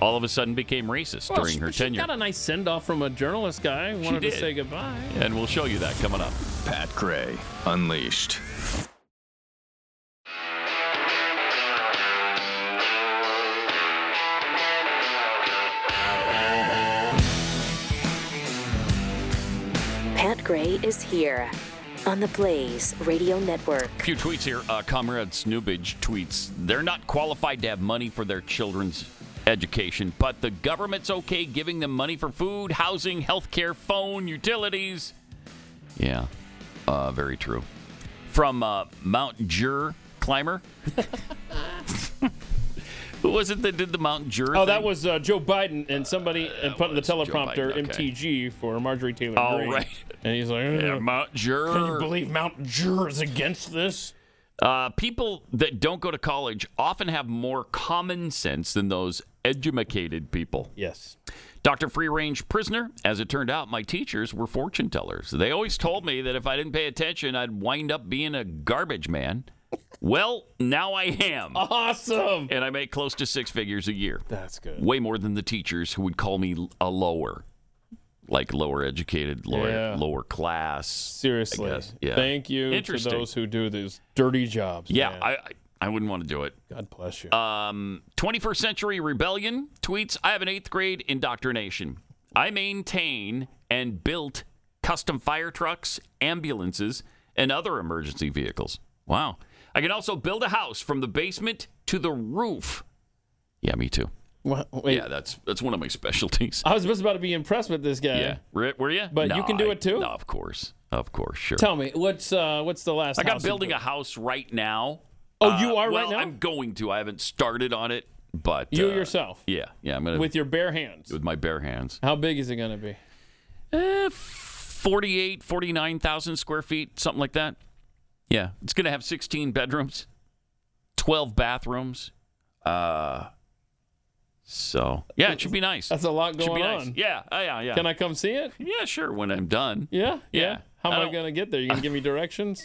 all of a sudden became racist Well, during she- her she tenure. got a nice send off from a journalist guy. who She Wanted to did. say goodbye. And we'll show you that coming up. Pat Gray Unleashed. Pat Gray is here on the Blaze Radio Network. A few tweets here. Uh, Comrade Snoobage tweets They're not qualified to have money for their children's education, but the government's okay giving them money for food, housing, healthcare, phone, utilities. Yeah, uh, very true. From uh, Mount Jur Climber. (laughs) Who was it that did the Mount Jur? Oh, that was uh, Joe Biden and somebody and put in the teleprompter Biden, okay. MTG for Marjorie Taylor Oh, Greene. right. And he's like, Yeah, "Uh, Mount Jur. Can you believe Mount Jur is against this? Uh, people that don't go to college often have more common sense than those educated people. Yes. Dr. Free Range Prisoner, as it turned out, my teachers were fortune tellers. They always told me that if I didn't pay attention, I'd wind up being a garbage man. Well, now I am. Awesome. And I make close to six figures a year. That's good. Way more than the teachers who would call me a lower, like lower educated, lower, Yeah. lower class. Seriously. Yeah. Thank you to those who do these dirty jobs. Yeah. I, I I wouldn't want to do it. God bless you. Um, 21st Century Rebellion tweets I have an eighth grade indoctrination. I maintain and built custom fire trucks, ambulances, and other emergency vehicles. Wow. I can also build a house from the basement to the roof. Yeah, me too. Yeah, that's that's one of my (laughs) specialties. I was just about to be impressed with this guy. Yeah, were, were you? But you can do it too? No, of course, of course, sure. Tell me, what's uh, what's the last I got building a house right now Oh, you are well, right now? I'm going to. I haven't started on it, but You uh, yourself? Yeah, yeah. I'm gonna With your bare hands. with my bare hands. How big is it going to be? Eh, 48, 49,000 square feet, something like that. Yeah, it's going to have 16 bedrooms, 12 bathrooms. Uh, so yeah, it should be nice. That's a lot Should be going nice. on. Yeah, uh, yeah, yeah. Can I come see it? Yeah, sure. When I'm done. Yeah, Yeah. How am I don't- going to get there? You going to give me directions?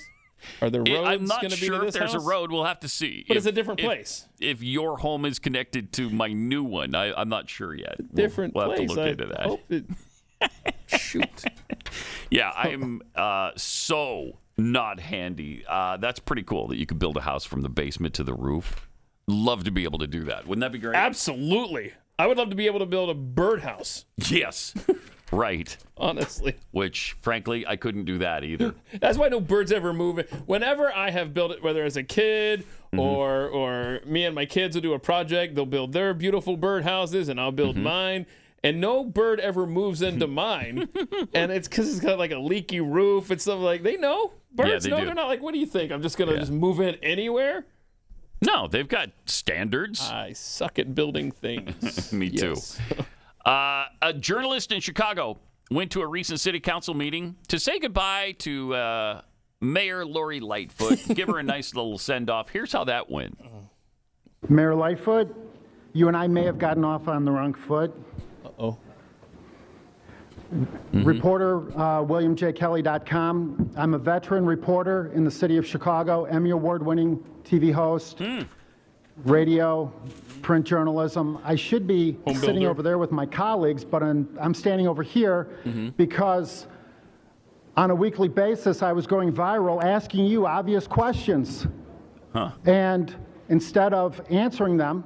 Are there roads (laughs) It- I'm not going to be sure to if there's house? a road. We'll have to see. But If- it's a different place. If your home is connected to my new one, I, I'm not sure yet. We'll- Different we'll, have to look I into that. hope it- (laughs) Shoot. Yeah, I'm uh, so not handy. Uh, that's pretty cool that you could build a house from the basement to the roof. Love to be able to do that. Wouldn't that be great? Absolutely. I would love to be able to build a birdhouse. Yes. (laughs) right. Honestly. Which, frankly, I couldn't do that either. (laughs) That's why no birds ever move. Whenever I have built it, whether as a kid Mm-hmm. or or me and my kids will do a project, they'll build their beautiful bird houses and I'll build Mm-hmm. mine. And no bird ever moves into (laughs) mine, and it's because it's got like a leaky roof and stuff like. They know birds yeah, they know. do. They're not like, what do you think? I'm just gonna Yeah. just move in anywhere. No, they've got standards. I suck at building things. (laughs) Me too. (laughs) Uh, a journalist in Chicago went to a recent city council meeting to say goodbye to uh, Mayor Lori Lightfoot, (laughs) give her a nice little send off. Here's how that went. Mayor Lightfoot, you and I may have gotten off on the wrong foot. Oh. Reporter uh, WilliamJKelly.com. I'm a veteran reporter in the city of Chicago, Emmy Award winning TV host, radio, print journalism. I should be Home sitting builder. over there with my colleagues, but I'm, I'm standing over here because on a weekly basis I was going viral asking you obvious questions. Huh. And instead of answering them,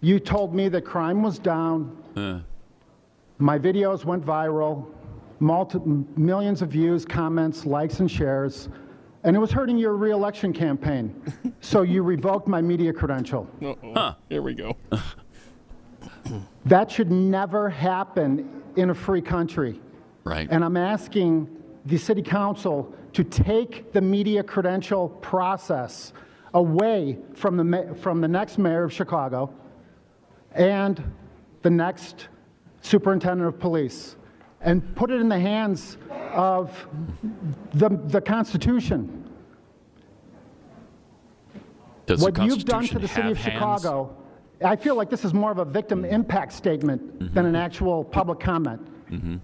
you told me that crime was down, Uh, my videos went viral, multi- millions of views, comments, likes, and shares, and it was hurting your reelection campaign. (laughs) so you revoked my media credential. Huh. Here we go. (laughs) That should never happen in a free country. Right. And I'm asking the city council to take the media credential process away from the, from the next mayor of Chicago and the next superintendent of police and put it in the hands of the, the Constitution. Does what you've done to the city of hands? Chicago, I feel like this is more of a victim mm-hmm. impact statement mm-hmm. than an actual public comment. Mm-hmm.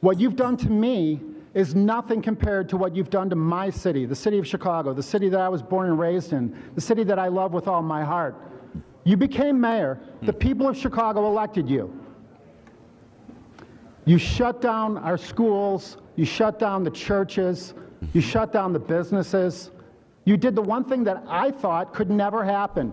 What you've done to me is nothing compared to what you've done to my city, the city of Chicago, the city that I was born and raised in, the city that I love with all my heart. You became mayor. Mm-hmm. The people of Chicago elected you. You shut down our schools. You shut down the churches. You shut down the businesses. You did the one thing that I thought could never happen.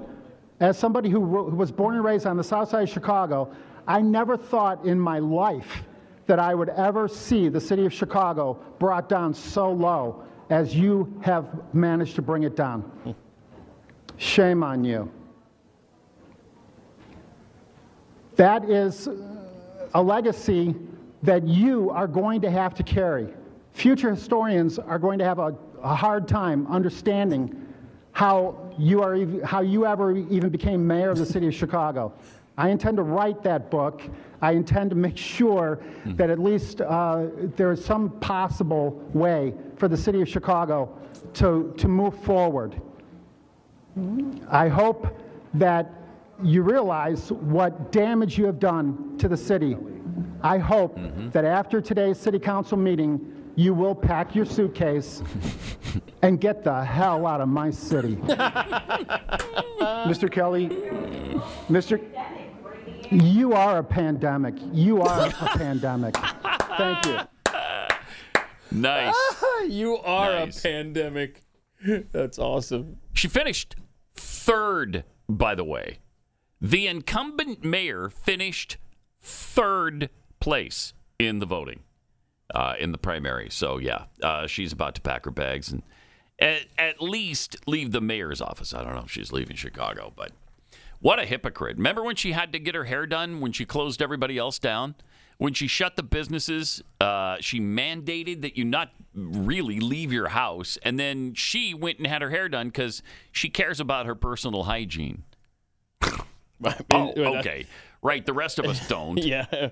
As somebody who, who was born and raised on the south side of Chicago, I never thought in my life that I would ever see the city of Chicago brought down so low as you have managed to bring it down. Shame on you. That is a legacy that you are going to have to carry. Future historians are going to have a, a hard time understanding how you, are, how you ever even became mayor of the city of Chicago. I intend to write that book. I intend to make sure that at least uh, there is some possible way for the city of Chicago to, to move forward. I hope that you realize what damage you have done to the city. I hope mm-hmm. that after today's city council meeting, you will pack your suitcase (laughs) and get the hell out of my city. Mr. Kelly, Mr. You are a pandemic. You are a (laughs) pandemic. Thank you. Nice. (laughs) you are Nice. a pandemic. That's awesome. She finished third, by the way. The incumbent mayor finished third place in the voting uh, in the primary. So, yeah, uh, she's about to pack her bags and at, at least leave the mayor's office. I don't know if she's leaving Chicago, but what a hypocrite. Remember when she had to get her hair done when she closed everybody else down? When she shut the businesses, uh, she mandated that you not really leave your house. And then she went and had her hair done because she cares about her personal hygiene. (laughs) oh, okay. Right. The rest of us (laughs) don't. yeah,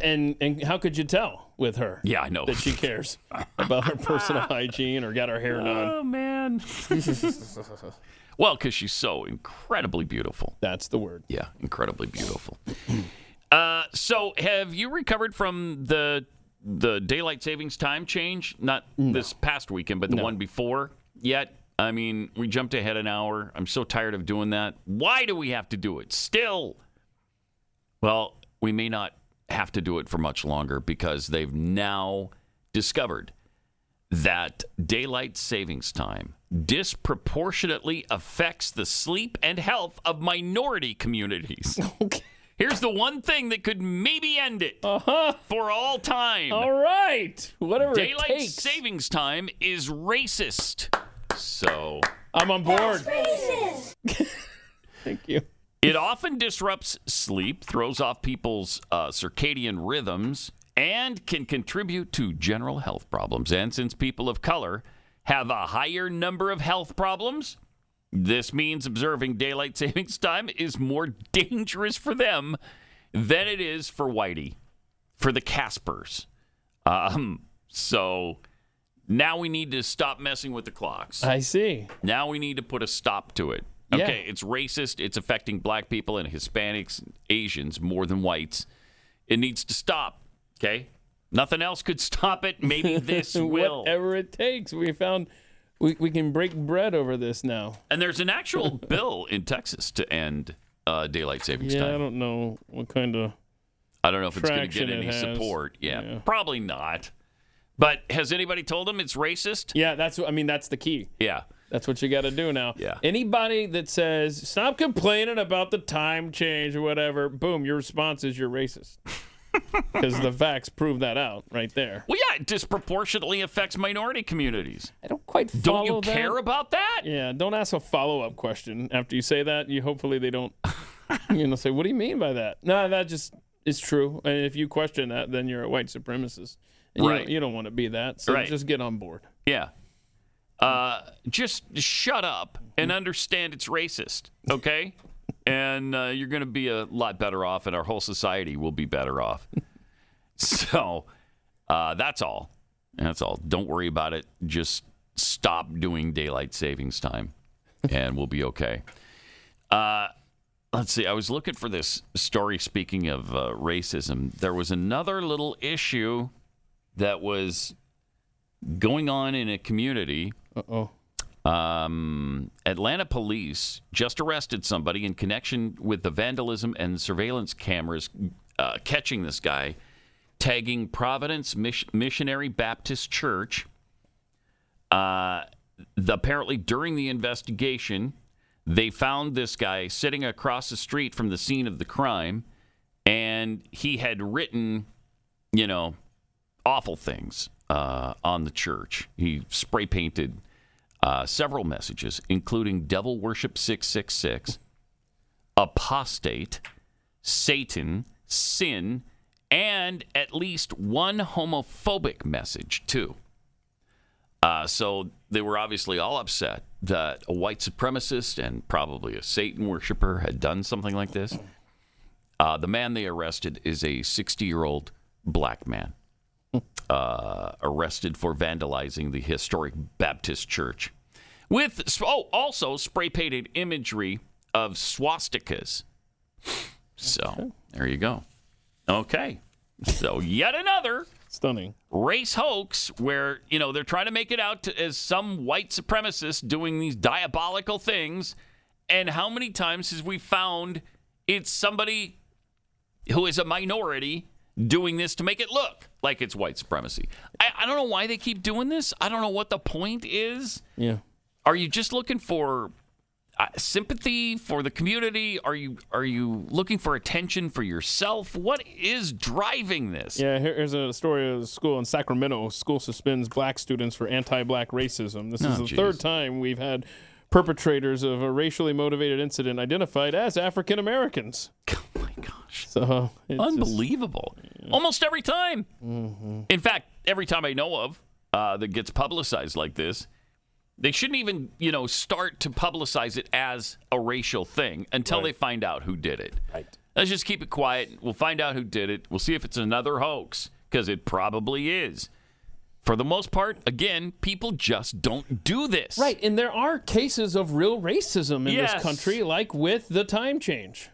and and how could you tell with her? Yeah, I know that she cares about her personal (laughs) hygiene or got her hair done. Oh man. (laughs) well, because she's so incredibly beautiful. That's the word. Yeah, incredibly beautiful. uh, so, have you recovered from the the daylight savings time change? Not this past weekend, but the one before yet. I mean, we jumped ahead an hour. I'm so tired of doing that. Why do we have to do it still? Well, we may not have to do it for much longer because they've now discovered that daylight savings time disproportionately affects the sleep and health of minority communities. (laughs) Okay. Here's the one thing that could maybe end it for all time. Uh-huh. All right, whatever it Daylight takes. savings time is racist. So I'm on board. (laughs) Thank you. It often disrupts sleep, throws off people's uh, circadian rhythms, and can contribute to general health problems. And since people of color have a higher number of health problems, this means observing daylight (laughs) savings time is more dangerous for them than it is for Whitey, for the Caspers. Um, so now we need to stop messing with the clocks. I see. Now we need to put a stop to it. Yeah. Okay, it's racist. It's affecting black people and Hispanics, Asians more than whites. It needs to stop. Okay? Nothing else could stop it. Maybe (laughs) this will. Whatever it takes. We found we, we can break bread over this now. And there's an actual (laughs) bill in Texas to end uh, daylight savings time. Yeah, I don't know what kind of. I don't know if it's going to get any support. Yeah, Yeah. probably not. But has anybody told them it's racist? Yeah, that's I mean that's the key. Yeah. That's what you got to do now. Yeah. Anybody that says stop complaining about the time change or whatever, boom, your response is you're racist. (laughs) Because the facts prove that out right there. Well, yeah, it disproportionately affects minority communities. I don't quite follow. Don't you that. care about that? Yeah, don't ask a follow up question after you say that. You hopefully they don't, you know, say, "What do you mean by that?" No, that just is true. And if you question that, then you're a white supremacist, and you Right. don't, you don't want to be that. So Right. just get on board. Yeah. Uh, just shut up and understand it's racist, okay? and uh, you're going to be a lot better off, and our whole society will be better off. so uh, that's all. That's all. Don't worry about it. Just stop doing daylight savings time, and we'll be okay. Uh, let's see. I was looking for this story. Speaking of uh, racism, there was another little issue that was going on in a community. Uh oh. Um, Atlanta police just arrested somebody in connection with the vandalism and surveillance cameras uh, catching this guy, tagging Providence Miss- Missionary Baptist Church. Uh, the, apparently, during the investigation, they found this guy sitting across the street from the scene of the crime, and he had written, you know, awful things uh, on the church. He spray painted uh, several messages, including Devil Worship 666, Apostate, Satan, Sin, and at least one homophobic message, too. Uh, so they were obviously all upset that a white supremacist and probably a Satan worshiper had done something like this. Uh, the man they arrested is a 60 year old black man uh, arrested for vandalizing the historic Baptist church with oh also spray painted imagery of swastikas. So there you go. Okay, so yet another stunning race hoax where you know they're trying to make it out to, as some white supremacist doing these diabolical things, and how many times has we found it's somebody who is a minority doing this to make it look like it's white supremacy. I, I don't know why they keep doing this. I don't know what the point is. Yeah. Are you just looking for uh, sympathy for the community? Are you are you looking for attention for yourself? What is driving this? Yeah, here- here's a story of a school in Sacramento. School suspends black students for anti-black racism. This is Oh, the geez. third time we've had perpetrators of a racially motivated incident identified as African Americans. My gosh! So it's just- Unbelievable. Almost every time. Mhm. In fact, every time I know of, uh, that gets publicized like this, they shouldn't even, you know, start to publicize it as a racial thing until Right. they find out who did it. Right. Let's just keep it quiet. We'll find out who did it. We'll see if it's another hoax because it probably is. For the most part, again, people just don't do this. Right, and there are cases of real racism in Yes. this country, like with the time change.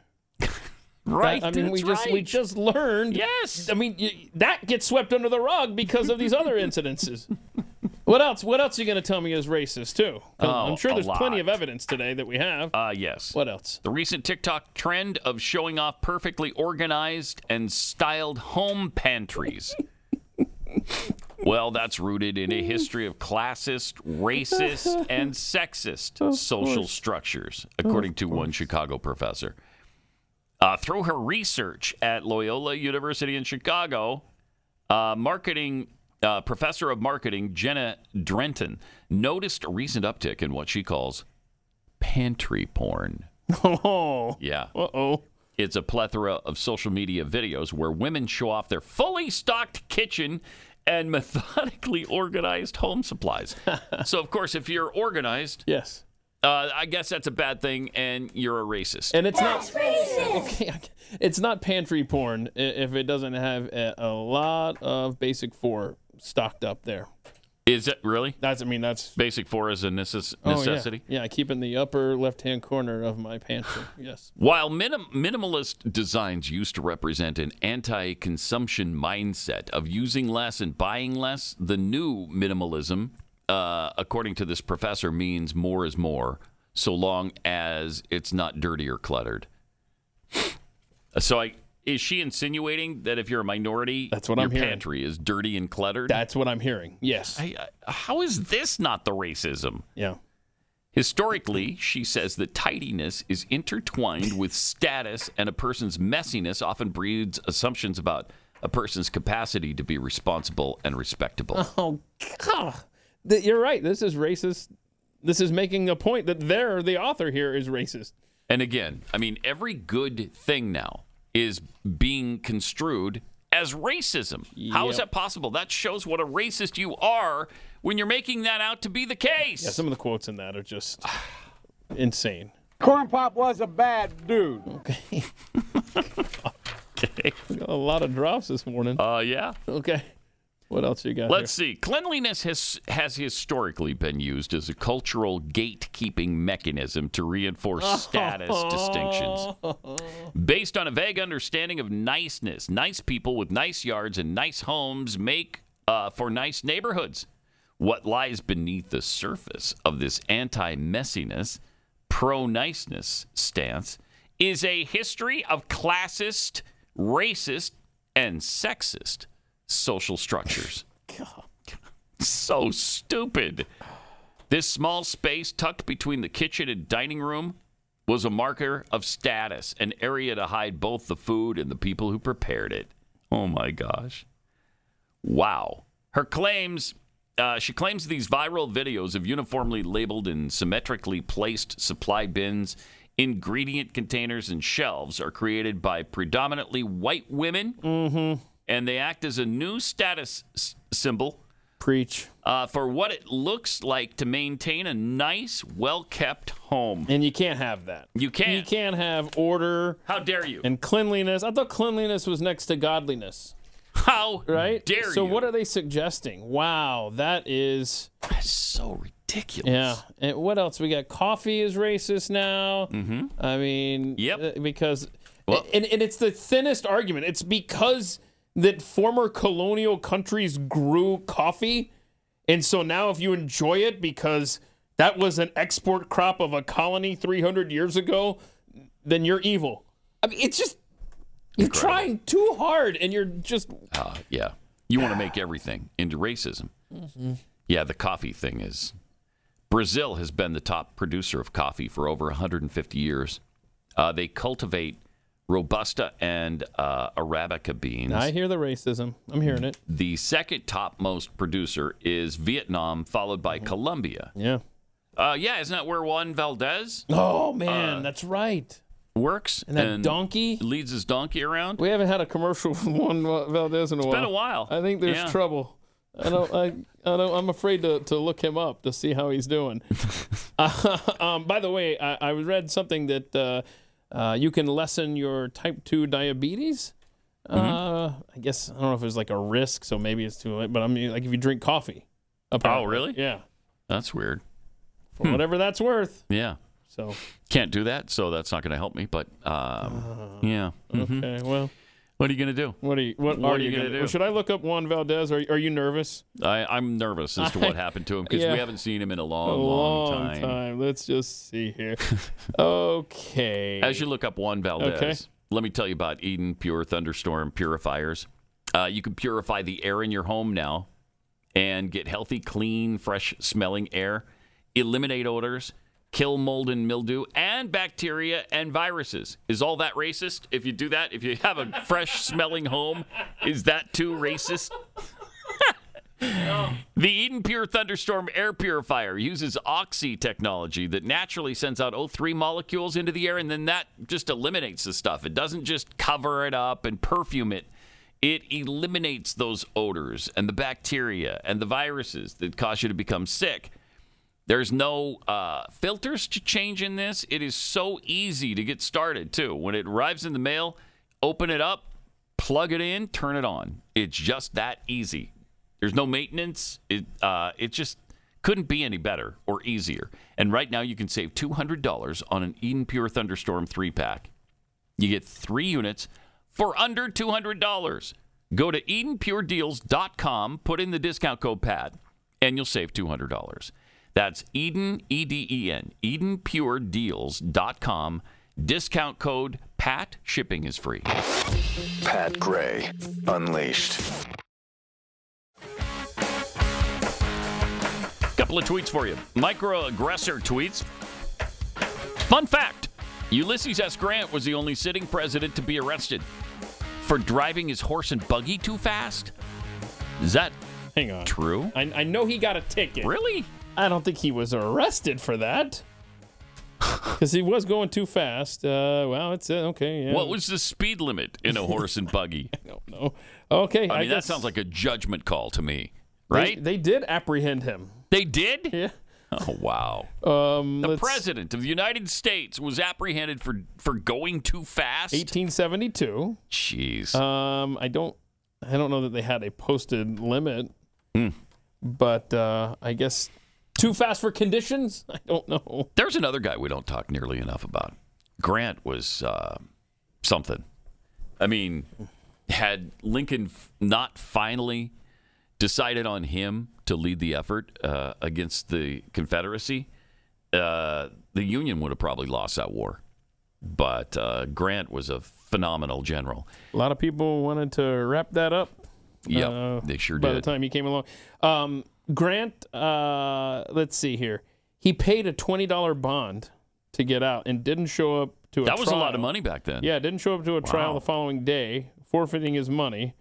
Right, I mean, we that's just we just learned. Yes. I mean, y- that gets swept under the rug because of these other incidences. (laughs) What else? What else are you going to tell me is racist too? Oh, I'm sure a there's plenty of evidence today that we have. Uh, yes. What else? The recent TikTok trend of showing off perfectly organized and styled home pantries. (laughs) well, that's rooted in a history of classist, racist, and sexist (laughs) social structures, according to one Chicago professor. Uh, through her research at Loyola University in Chicago, uh, marketing uh, professor of marketing Jenna Drenton noticed a recent uptick in what she calls pantry porn. Oh, Yeah. uh oh. It's a plethora of social media videos where women show off their fully stocked kitchen and methodically organized home supplies. (laughs) so, of course, if you're organized, yes, uh, I guess that's a bad thing, and you're a racist. And it's not racist. (laughs) okay. It's not pantry porn if it doesn't have a, a lot of basic four stocked up there. Is it really? That's. I mean, that's basic four is a necess- Oh, yeah. necessity. yeah. I keep in the upper left-hand corner of my pantry. (laughs) Yes. While minim- minimalist designs used to represent an anti consumption mindset of using less and buying less, the new minimalism, uh, according to this professor, means more is more, so long as it's not dirty or cluttered. So, I, is she insinuating that if you're a minority, That's what your I'm hearing. pantry is dirty and cluttered? That's what I'm hearing. Yes. I, I, how is this not the racism? Yeah. Historically, she says that tidiness is intertwined with status, and a person's messiness often breeds assumptions about a person's capacity to be responsible and respectable. Oh God. Th- You're right. This is racist. This is making a point that they're the author here is racist. And again, I mean, every good thing now is being construed as racism. How is that possible? That shows what a racist you are when you're making that out to be the case. Yeah, some of the quotes in that are just (sighs) insane. Corn Pop was a bad dude. Okay. (laughs) (laughs) a lot of drops this morning. Uh, yeah. Okay. What else you got? Let's see. Cleanliness has has historically been used as a cultural gatekeeping mechanism to reinforce (laughs) status distinctions. Based on a vague understanding of niceness, nice people with nice yards and nice homes make uh, for nice neighborhoods. What lies beneath the surface of this anti messiness, pro niceness stance is a history of classist, racist, and sexist social structures. (laughs) So stupid. This small space tucked between the kitchen and dining room was a marker of status, an area to hide both the food and the people who prepared it. Oh my gosh. Wow. Her claims, uh, she claims these viral videos of uniformly labeled and symmetrically placed supply bins, ingredient containers, and shelves are created by predominantly white women. And they act as a new status s- symbol. Preach. Uh, for what it looks like to maintain a nice, well kept home. And you can't have that. You can't. You can't have order. How dare you? And cleanliness. I thought cleanliness was next to godliness. How right? dare so you? what are they suggesting? Wow, that is That's so ridiculous. Yeah. And what else? We got coffee is racist now. Mm-hmm. I mean, Yep. because and, and it's the thinnest argument. It's because that former colonial countries grew coffee, and so now if you enjoy it because that was an export crop of a colony 300 years ago, then you're evil. I mean, it's just you're trying too hard, and you're just Uh, yeah. You want to make everything into racism. Yeah, the coffee thing is. Brazil has been the top producer of coffee for over 150 years. Uh, they cultivate Robusta and uh, Arabica beans. I hear the racism. I'm hearing it. The second topmost producer is Vietnam, followed by Colombia. Yeah. Uh, yeah, isn't that where Juan Valdez Oh man, Uh, that's right. works? And that donkey leads his donkey around. We haven't had a commercial (laughs) from Juan Valdez in a It's while. It's been a while. I think there's Yeah. trouble. I don't. I, I don't. I'm afraid to, to look him up to see how he's doing. (laughs) (laughs) uh, um, by the way, I, I read something that uh, uh, you can lessen your type two diabetes. Uh, I guess I don't know if it's like a risk, so maybe it's too late. But I mean, like if you drink coffee. Oh, really? Yeah. That's weird. For whatever that's worth. Yeah. So. Can't do that, so that's not going to help me. But um, yeah. Mhm. Okay. Well. What are you going to do? What are you? What, What are, are you you gonna gonna do? Should I look up Juan Valdez? Are Are you nervous? I, I'm nervous as to what (laughs) happened to him because Yeah. we haven't seen him in a A long, long, time. Let's just see here. (laughs) okay. As you look up Juan Valdez, Okay. let me tell you about Eden Pure Thunderstorm Purifiers. Uh, you can purify the air in your home now and get healthy, clean, fresh smelling air, eliminate odors, kill mold and mildew, and bacteria and viruses. Is all that racist? If you do that, if you have a fresh smelling home, is that too racist? The Eden Pure Thunderstorm Air Purifier uses Oxy technology that naturally sends out O3 molecules into the air, and then that just eliminates the stuff. It doesn't just cover it up and perfume it, it eliminates those odors and the bacteria and the viruses that cause you to become sick. There's no uh, filters to change in this. It is so easy to get started, too. When it arrives in the mail, open it up, plug it in, turn it on. It's just that easy. There's no maintenance. It uh, it just couldn't be any better or easier. And right now you can save $200 on an Eden Pure Thunderstorm 3-pack. You get 3 units for under $200. Go to edenpuredeals.com, put in the discount code PAT, and you'll save $200. That's Eden, E D E N, edenpuredeals.com, discount code PAT. Shipping is free. Pat Gray Unleashed. Couple of tweets for you. Microaggressor tweets. Fun fact Ulysses S. Grant was the only sitting president to be arrested for driving his horse and buggy too fast. Is that Hang on. true? I, I know he got a ticket. Really? I don't think he was arrested for that. (laughs) Because he was going too fast. Uh, well, it's uh, okay. Yeah. What was the speed limit in a horse and buggy? (laughs) I don't know. Okay, I I mean, that sounds like a judgment call to me, right? They, did apprehend him. They did? Yeah. Oh, wow. Um, The let's- president of the United States was apprehended for, for going too fast. 1872. Jeez. Um, I don't, I don't know that they had a posted limit, Hmm. but uh, I guess too fast for conditions. (laughs) I don't know. There's another guy we don't talk nearly enough about. Grant was uh, something. I mean, had Lincoln f- not finally decided on him to lead the effort uh, against the Confederacy, uh, the Union would have probably lost that war. But uh, Grant was a phenomenal general. A lot of people wanted to wrap that up. Yep, uh, they sure by did. the time he came along. Um, Grant, uh, let's see here. He paid a twenty dollar bond to get out and didn't show up to a trial. That was a lot of money back then. Yeah, didn't show up to a trial the following day, forfeiting his money.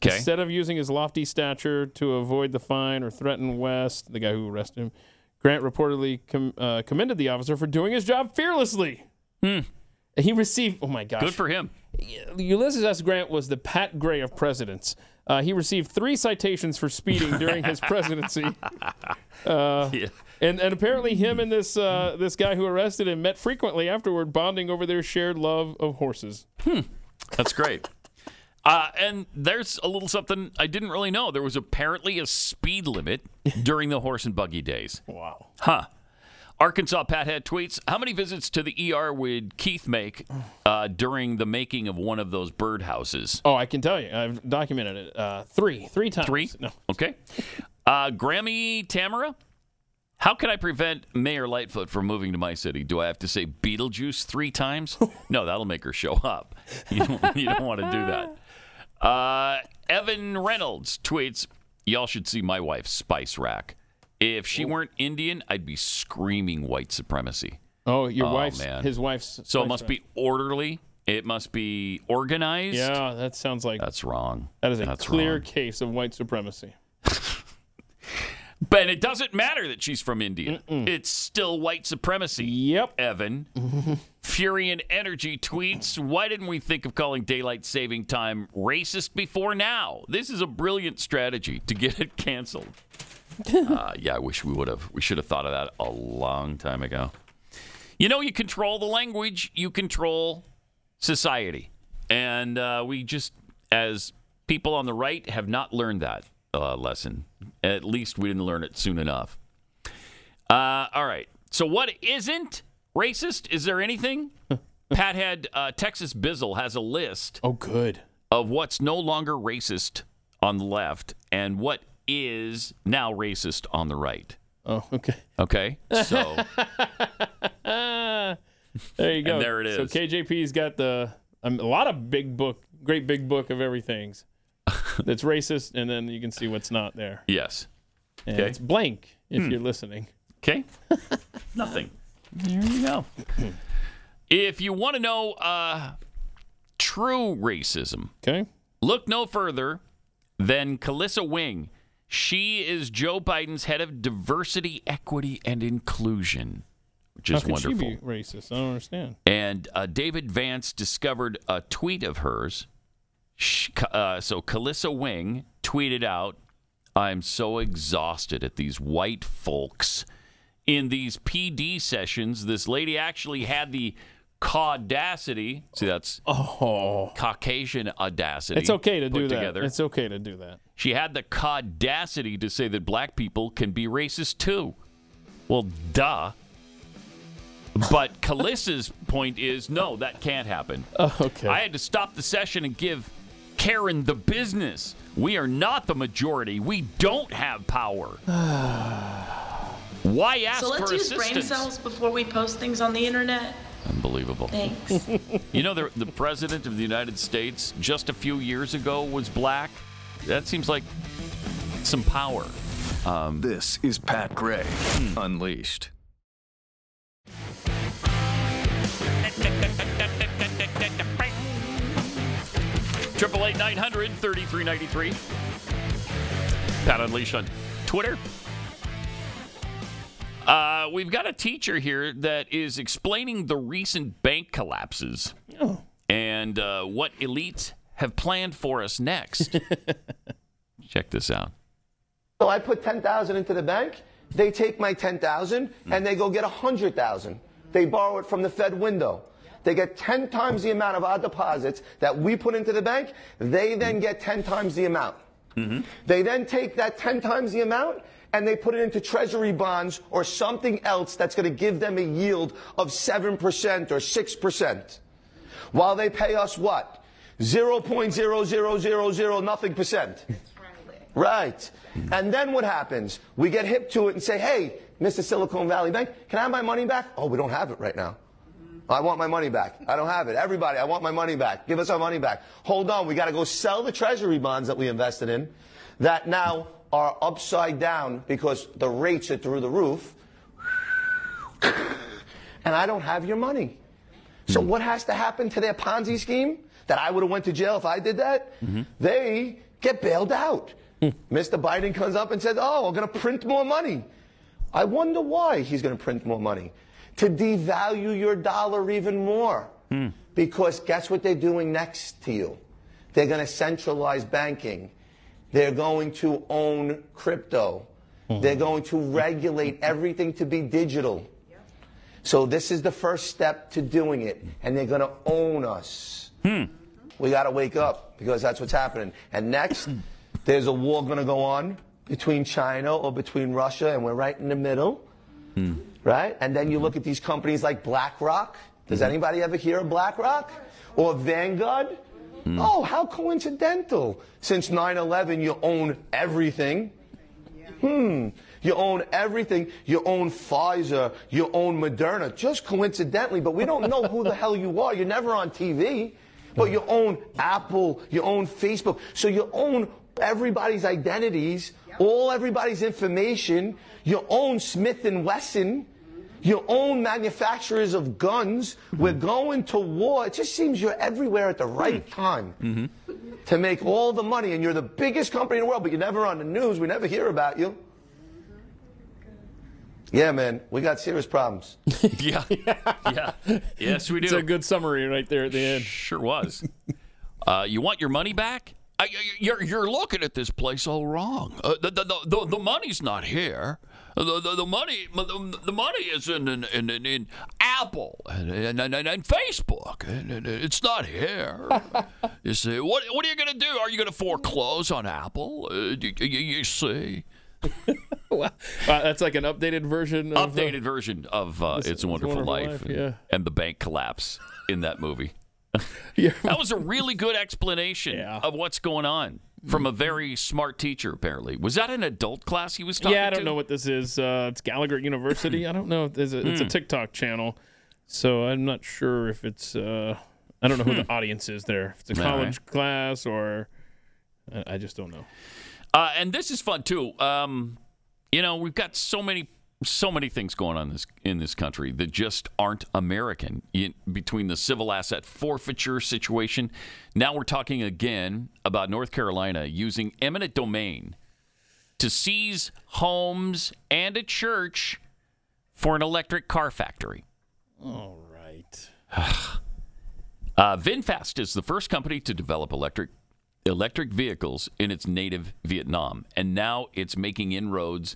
'Kay. Instead of using his lofty stature to avoid the fine or threaten West, the guy who arrested him, Grant reportedly com- uh, commended the officer for doing his job fearlessly. He received, oh my gosh. Hmm. Good for him. Ulysses S. Grant was the Pat Gray of presidents. Uh, he received three citations for speeding during his presidency. (laughs) Uh, and, and apparently, him and this uh, this guy who arrested him met frequently afterward, bonding over their shared love of horses. That's great. Uh, and there's a little something I didn't really know. There was apparently a speed limit (laughs) during the horse and buggy days. Wow. Huh. Arkansas Pathead tweets How many visits to the ER would Keith make uh, during the making of one of those birdhouses? Oh, I can tell you, I've documented it. Uh, three, three times. Three? No. Okay. Uh, Grammy Tamara, how can I prevent Mayor Lightfoot from moving to my city? Do I have to say Beetlejuice three times? (laughs) no, that'll make her show up. (laughs) You don't, you don't want to do that. Uh, Evan Reynolds tweets, Y'all should see my wife's spice rack. If she weren't Indian, I'd be screaming white supremacy. Oh, your Oh, wife's man. his wife's. So it must be orderly. It must be organized. Yeah, that sounds like That's wrong. that is a That's clear wrong. case of white supremacy. But it doesn't matter that she's from India. It's still white supremacy. Yep. Evan. (laughs) Fury and Energy tweets, why didn't we think of calling daylight saving time racist before now? This is a brilliant strategy to get it canceled. (laughs) uh, yeah, I wish we would have. We should have thought of that a long time ago. You know, you control the language, you control society. And uh, we just, as people on the right, have not learned that uh, lesson. At least we didn't learn it soon enough. Uh, all right. So, what isn't racist? Is there anything? (laughs) Pat had uh, Texas Bizzle has a list. Oh, good. Of what's no longer racist on the left and what is now racist on the right. Oh, okay. Okay. So, (laughs) there you go. And there it is. So. KJP's got the um, a lot of big book, great big book of everything's (laughs) that's racist, and then you can see what's not there. yes. And Okay. it's blank if Hmm. you're listening. Okay. (laughs) Nothing. There you go. if you want to know uh, true racism, okay, look no further than Kelisa Wing. She is Joe Biden's head of diversity, equity, and inclusion, which is How can wonderful. she be racist? I don't understand. And uh, David Vance discovered a tweet of hers. Sh- Uh, so Kelisa Wing tweeted out, I'm so exhausted at these white folks. In these PD sessions, this lady actually had the caucasity. See, that's oh. Caucasian audacity. It's okay to put do that. together. It's okay to do that. She had the caucasity to say that black people can be racist too. Well, duh. But (laughs) Kelisa's point is no, that can't happen. Oh, okay. I had to stop the session and give Karen the business. We are not the majority. We don't have power. (sighs) Why ask so let's for use brain cells before we post things on the internet. Unbelievable. Thanks. (laughs) you know, the, the president of the United States just a few years ago was black. That seems like some power. Um, this is Pat Gray Unleashed. Triple eight nine hundred thirty three ninety three. Pat Unleashed on Twitter. Uh, we've got a teacher here that is explaining the recent bank collapses and uh, what elites have planned for us next. (laughs) Check this out. So I put 10,000 into the bank. They take my 10,000 and they go get 100,000. They borrow it from the Fed window. They get 10 times the amount of our deposits that we put into the bank. They then get 10 times the amount. They then take that 10 times the amount and they put it into treasury bonds or something else that's going to give them a yield of 7% or 6%. While they pay us what? 0.0000 nothing percent. Right. And then what happens? We get hip to it and say, hey, Mr. Silicon Valley Bank, can I have my money back? Oh, we don't have it right now. I want my money back. I don't have it. Everybody, I want my money back. Give us our money back. Hold on. We got to go sell the treasury bonds that we invested in that now are upside down because the rates are through the roof. And I don't have your money. So hmm. what has to happen to their Ponzi scheme that I would have went to jail if I did that? Mm-hmm. They get bailed out. Hmm. Mr. Biden comes up and says, "Oh, we're going to print more money." I wonder why he's going to print more money to devalue your dollar even more. Hmm. Because guess what they're doing next to you? They're going to centralize banking. They're going to own crypto. Mm-hmm. They're going to regulate everything to be digital. So this is the first step to doing it, and they're going to own us. Hmm. We got to wake up because that's what's happening. And next, (clears throat) there's a war going to go on between China or between Russia, and we're right in the middle, hmm. right? And then you look at these companies like BlackRock. Does mm-hmm. anybody ever hear of BlackRock or Vanguard? Oh, how coincidental! Since 9/11, you own everything. Hmm. You own everything. You own Pfizer. You own Moderna. Just coincidentally, but we don't know who the hell you are. You're never on TV. But you own Apple. You own Facebook. So you own everybody's identities, all everybody's information. You own Smith and Wesson. You own manufacturers of guns. We're going to war. It just seems you're everywhere at the right time to make all the money, and you're the biggest company in the world, but you're never on the news. We never hear about you. Yeah, man, we got serious problems. (laughs) yeah. yeah. Yes, we do. It's a good summary right there at the end. Sure was. Uh, you want your money back? Uh, you're, you're looking at this place all wrong. Uh, the, the, the, the money's not here. The, the, the money the, the money is in in, in, in Apple and, and, and, and Facebook. And, and it's not here. (laughs) you see, what what are you going to do? Are you going to foreclose on Apple? Uh, you, you, you see. (laughs) wow. that's like an updated version. Of, updated version of uh, "It's a Wonderful, Life,", Life, yeah. and the bank collapse in that movie. (laughs) yeah. that was a really good explanation of what's going on from a very smart teacher. Apparently, was that an adult class he was talking? About? Yeah, I don't to? know what this is. Uh, it's Gallagher University. I don't know. If there's a, it's a Hmm. TikTok channel, so I'm not sure if it's. Uh, I don't know who Hmm. the audience is there. If it's a All college class or I, I just don't know. Uh, and this is fun too. Um, you know, we've got so many, so many things going on this in this country that just aren't American. You- between the civil asset forfeiture situation, now we're talking again about North Carolina using eminent domain to seize homes and a church for an electric car factory. All right. (sighs) Uh, VinFast is the first company to develop electric electric vehicles in its native Vietnam, and now it's making inroads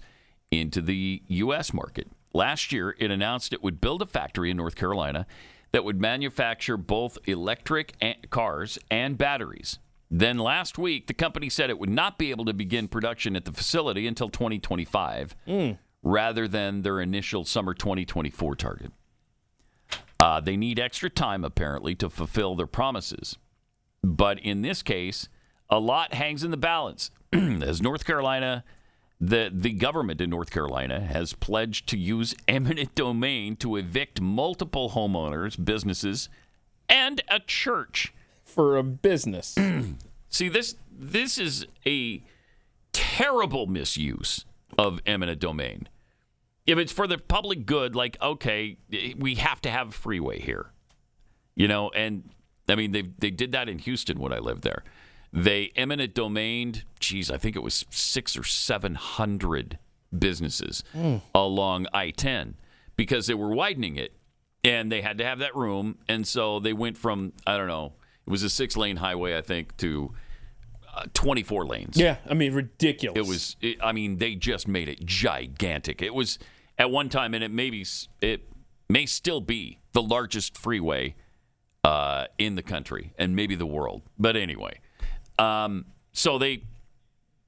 into the U.S. market. Last year, it announced it would build a factory in North Carolina that would manufacture both electric cars and batteries. Then last week, the company said it would not be able to begin production at the facility until 2025, rather than their initial summer 2024 target. Uh, they need extra time, apparently, to fulfill their promises. But in this case, a lot hangs in the balance. (clears throat) As North Carolina, the, the government in North Carolina has pledged to use eminent domain to evict multiple homeowners, businesses, and a church. For a business. (clears throat) See, this this is a terrible misuse of eminent domain. If it's for the public good, like okay, we have to have a freeway here, you know, and I mean they they did that in Houston when I lived there. They eminent domained, geez, I think it was six or seven hundred businesses Mm. along I ten because they were widening it and they had to have that room, and so they went from I don't know, it was a six lane highway I think to uh, 24 lanes. Yeah, I mean ridiculous. It was. It, I mean, they just made it gigantic. It was at one time, and it may be. It may still be the largest freeway uh, in the country and maybe the world. But anyway, um, so they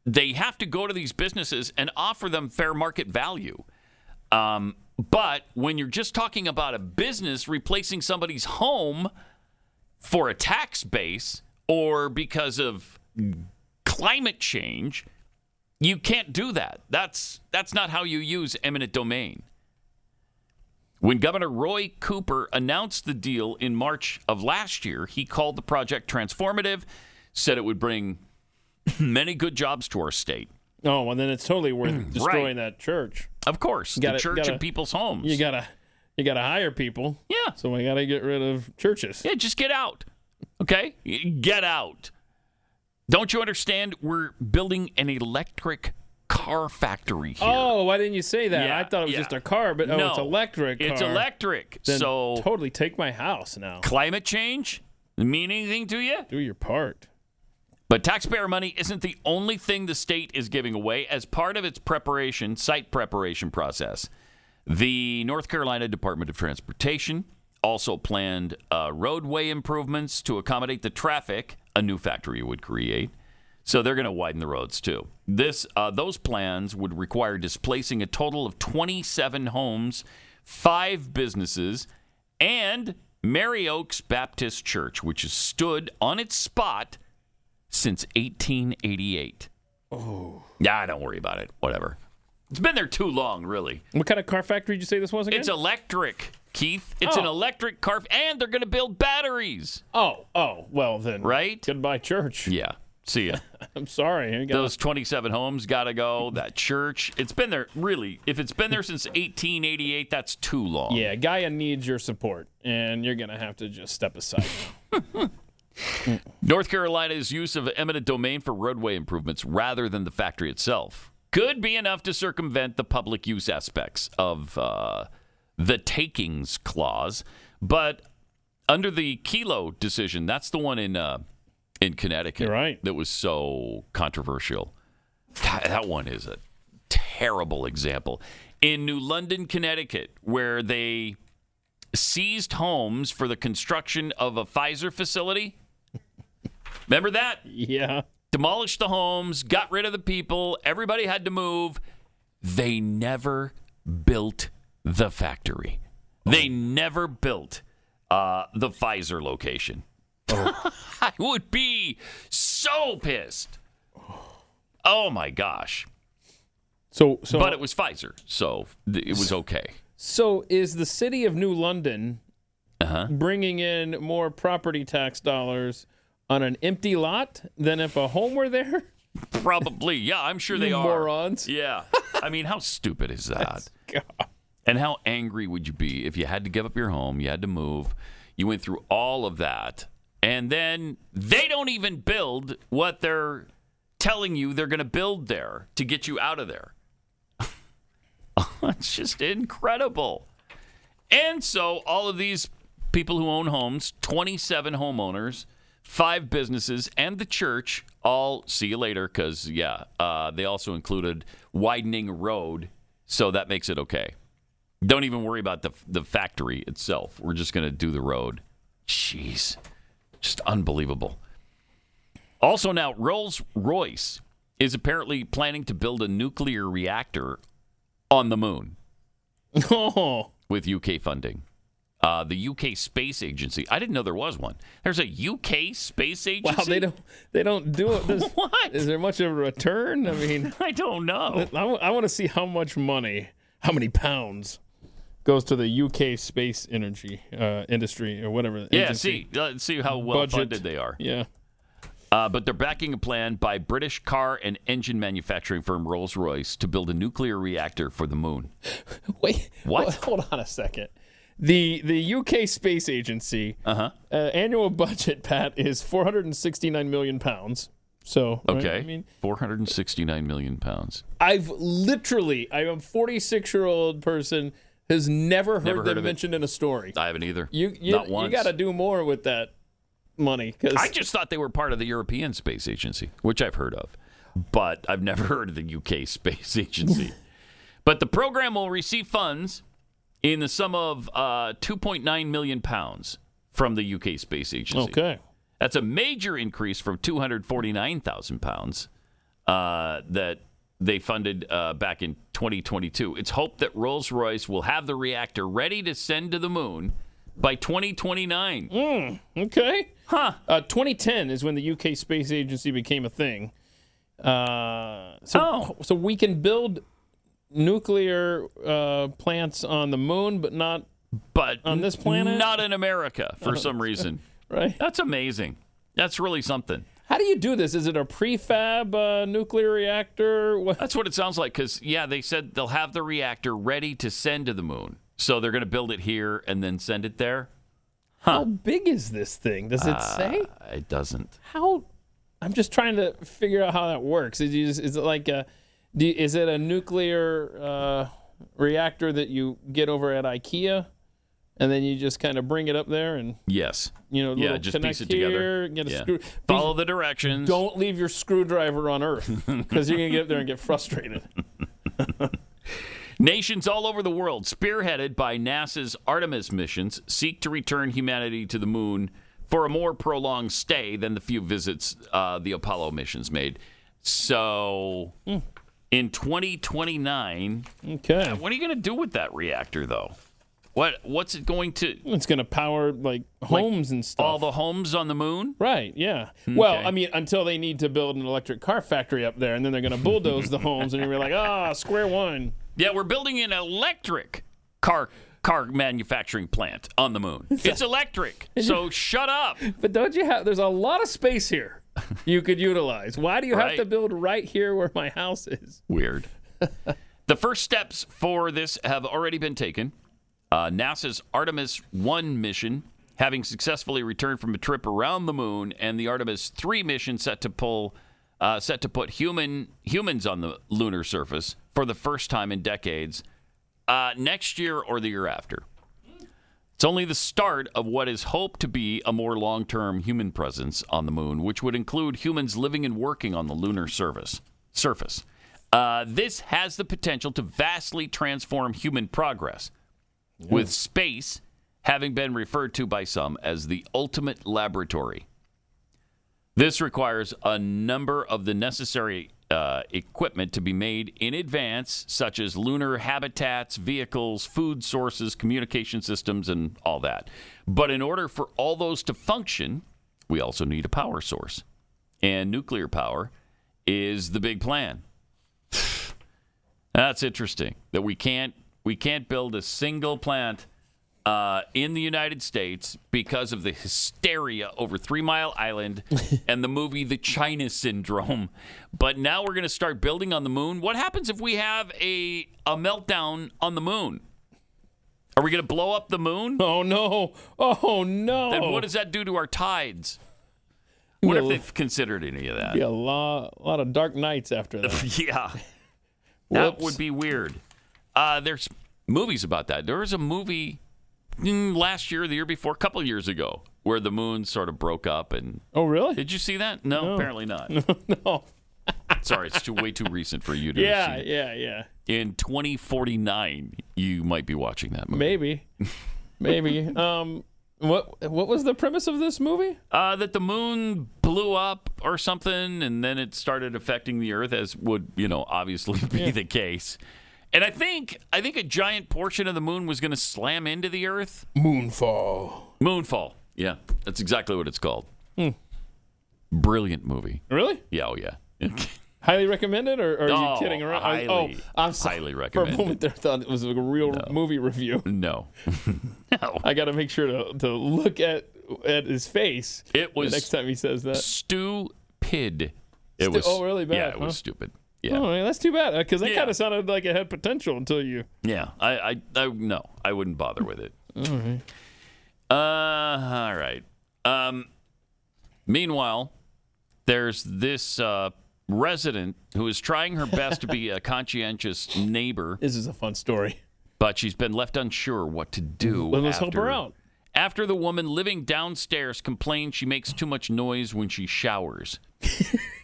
they have to go to these businesses and offer them fair market value. Um, but when you're just talking about a business replacing somebody's home for a tax base or because of climate change, you can't do that. That's that's not how you use eminent domain. When Governor Roy Cooper announced the deal in March of last year, he called the project transformative, said it would bring many good jobs to our state. Oh, well, then it's totally worth (clears throat) destroying that church. Of course, the church and people's homes. You gotta, you gotta hire people. Yeah. So we gotta get rid of churches. Yeah, just get out. Okay, get out. Don't you understand? We're building an electric car factory here. Oh, why didn't you say that? Yeah, I thought it was yeah. just a car, but oh, it's No, electric. it's electric. Then So- totally take my house now. Climate change mean anything to you? Do your part. But taxpayer money isn't the only thing the state is giving away as part of its preparation, site preparation process. The North Carolina Department of Transportation also planned uh, roadway improvements to accommodate the traffic a new factory would create. So they're going to widen the roads too. This, uh, those plans would require displacing a total of 27 homes, five businesses, and Merry Oaks Baptist Church, which has stood on its spot since 1888. Oh. Yeah, don't worry about it. Whatever. It's been there too long, really. What kind of car factory did you say this was again? It's electric, Keith. It's an Oh. electric car, and they're going to build batteries. Oh, oh, well then. Right? Goodbye, church. Yeah. See ya. (laughs) I'm sorry. Gotta- Those 27 homes got to go. That church. It's been there, really. If it's been there since 1888, that's too long. Yeah, Gaia needs your support, and you're gonna have to just step aside. (laughs) North Carolina's use of eminent domain for roadway improvements rather than the factory itself could be enough to circumvent the public use aspects of uh, the takings clause. But under the Kelo decision, that's the one in uh, in Connecticut right. that was so controversial. God, that one is a terrible example. In New London, Connecticut, where they seized homes for the construction of a Pfizer facility. Remember that? Yeah. Demolished the homes, got rid of the people, everybody had to move. They never built the factory. They never built uh, the Pfizer location. (laughs) I would be so pissed. Oh my gosh. So, so but it was Pfizer, so th- it was okay. So is the city of New London Uh-huh. bringing in more property tax dollars on an empty lot than if a home were there? Probably, yeah. I'm sure they are. morons. Yeah. I mean, how stupid is (laughs) that? And how angry would you be if you had to give up your home, you had to move, you went through all of that, and then they don't even build what they're telling you they're going to build there to get you out of there. (laughs) it's just incredible. And so all of these people who own homes, 27 homeowners, five businesses, and the church all see you later because, yeah, uh, they also included widening road. So that makes it okay. Don't even worry about the, the factory itself. We're just going to do the road. Jeez. Just unbelievable. Also, now, Rolls Royce is apparently planning to build a nuclear reactor on the moon (laughs) Oh, with UK funding. Uh, the UK Space Agency. I didn't know there was one. There's a UK Space Agency. wow! They don't they don't do it. (laughs) Does, what is there much of a return? I mean, (laughs) I don't know. I, want to see how much money, how many pounds, goes to the UK space energy uh, industry or whatever. Yeah, see, uh, see how well Budget. funded they are. Yeah. Uh, but they're backing a plan by British car and engine manufacturing firm Rolls Royce to build a nuclear reactor for the moon. (laughs) Wait, What? Hold on a second. The the UK Space Agency Uh-huh. uh, annual budget, (laughs) Pat, is 469 million pounds. So right, Okay, I mean, 469 million pounds. I've literally, I'm a 46 year old person has never heard Never heard them of it. mentioned in a story. I haven't either. You you, Not you got to do more with that money because I just thought they were part of the European Space Agency, which I've heard of, but I've never (laughs) heard of the UK Space Agency. (laughs) but the program will receive funds in the sum of uh, 2.9 million pounds from the UK Space Agency. Okay. That's a major increase from 249,000 pounds uh, that they funded uh, back in 2022. It's hoped that Rolls Royce will have the reactor ready to send to the moon by 2029. Mm, okay. Huh. Uh, 2010 is when the UK Space Agency became a thing. Uh, so, Oh. so we can build nuclear uh, plants on the moon, but not but on this planet. Not in America for (laughs) some reason. Right. That's amazing. That's really something. How do you do this? Is it a prefab uh, nuclear reactor? What? That's what it sounds like. Because yeah, they said they'll have the reactor ready to send to the moon. So they're going to build it here and then send it there. How big is this thing? Does it say? Uh, It doesn't. How? I'm just trying to figure out how that works. Is, you just, is it like a? You- is it a nuclear uh, reactor that you get over at IKEA, and then you just kind of bring it up there and Yes. you know, yeah, just piece it together. here, get a Yeah. screw. Follow the directions. Don't leave your screwdriver on Earth (laughs) because you're gonna get up there and get frustrated. (laughs) Nations all over the world, spearheaded by NASA's Artemis missions, seek to return humanity to the moon for a more prolonged stay than the few visits uh, the Apollo missions made. So, in 2029, okay, what are you going to do with that reactor, though? What What's it going to? It's going to power like homes and stuff. All the homes on the moon? Right. Yeah. Well, I mean, until they need to build an electric car factory up there, and then they're going to bulldoze the homes, and you're like, (laughs) ah, square one. Yeah, we're building an electric car car manufacturing plant on the moon. (laughs) It's electric. (laughs) So shut up. But don't you have? There's a lot of space here you could utilize. Why do you have to build right here where my house is? Weird. the first steps for this have already been taken. Uh, NASA's Artemis 1 mission having successfully returned from a trip around the moon, and the Artemis 3 mission set to pull uh, set to put human humans on the lunar surface for the first time in decades uh, next year or the year after. It's only the start of what is hoped to be a more long term human presence on the moon, which would include humans living and working on the lunar surface. surface. Uh, this has the potential to vastly transform human progress, with space having been referred to by some as the ultimate laboratory. This requires a number of the necessary uh, equipment to be made in advance, such as lunar habitats, vehicles, food sources, communication systems, and all that. But in order for all those to function, we also need a power source. And nuclear power is the big plan. (sighs) That's interesting that we can't we can't build a single plant uh, in the United States because of the hysteria over Three Mile Island (laughs) and the movie The China Syndrome. But now we're going to start building on the moon. What happens if we have a a meltdown on the moon? Are we going to blow up the moon? Oh no! Oh no! Then what does that do to our tides? What if they've considered any of that? Be a lot, a lot of dark nights after that. (laughs) yeah. That would be weird. Uh, there's movies about that. There was a movie last year, the year before, a couple of years ago, where the moon sort of broke up. And oh, really? Did you see that? No, No. apparently not. (laughs) no. (laughs) Sorry, it's too way too recent for you to. See. Yeah, yeah, yeah. In 2049, you might be watching that movie. Maybe, (laughs) maybe. Um, what what was the premise of this movie? Uh, that the moon blew up or something, and then it started affecting the Earth, as would you know obviously be the case. And I think I think a giant portion of the moon was going to slam into the Earth. Moonfall. Moonfall. Yeah, that's exactly what it's called. Hmm. Brilliant movie. Really? Yeah. Oh yeah. (laughs) Highly recommended, or, or are Oh, you kidding around? I- highly- oh, I'm sorry. highly For a moment there, I thought it was a real movie review. (laughs) No. (laughs) no. I got to make sure to, to look at at his face. It was the next time he says that. stupid. It Stu- was. oh, really bad, Yeah, it huh? was stupid. Yeah. Oh, that's too bad because that Yeah. kind of sounded like it had potential until you. Yeah, I, I, I, no, I wouldn't bother with it. (laughs) All right. Uh, all right. Um, meanwhile, there's this uh, resident who is trying her best to be a (laughs) conscientious neighbor. This is a fun story. But she's been left unsure what to do. Well, let's help after- her out. After the woman living downstairs complains she makes too much noise when she showers. (laughs)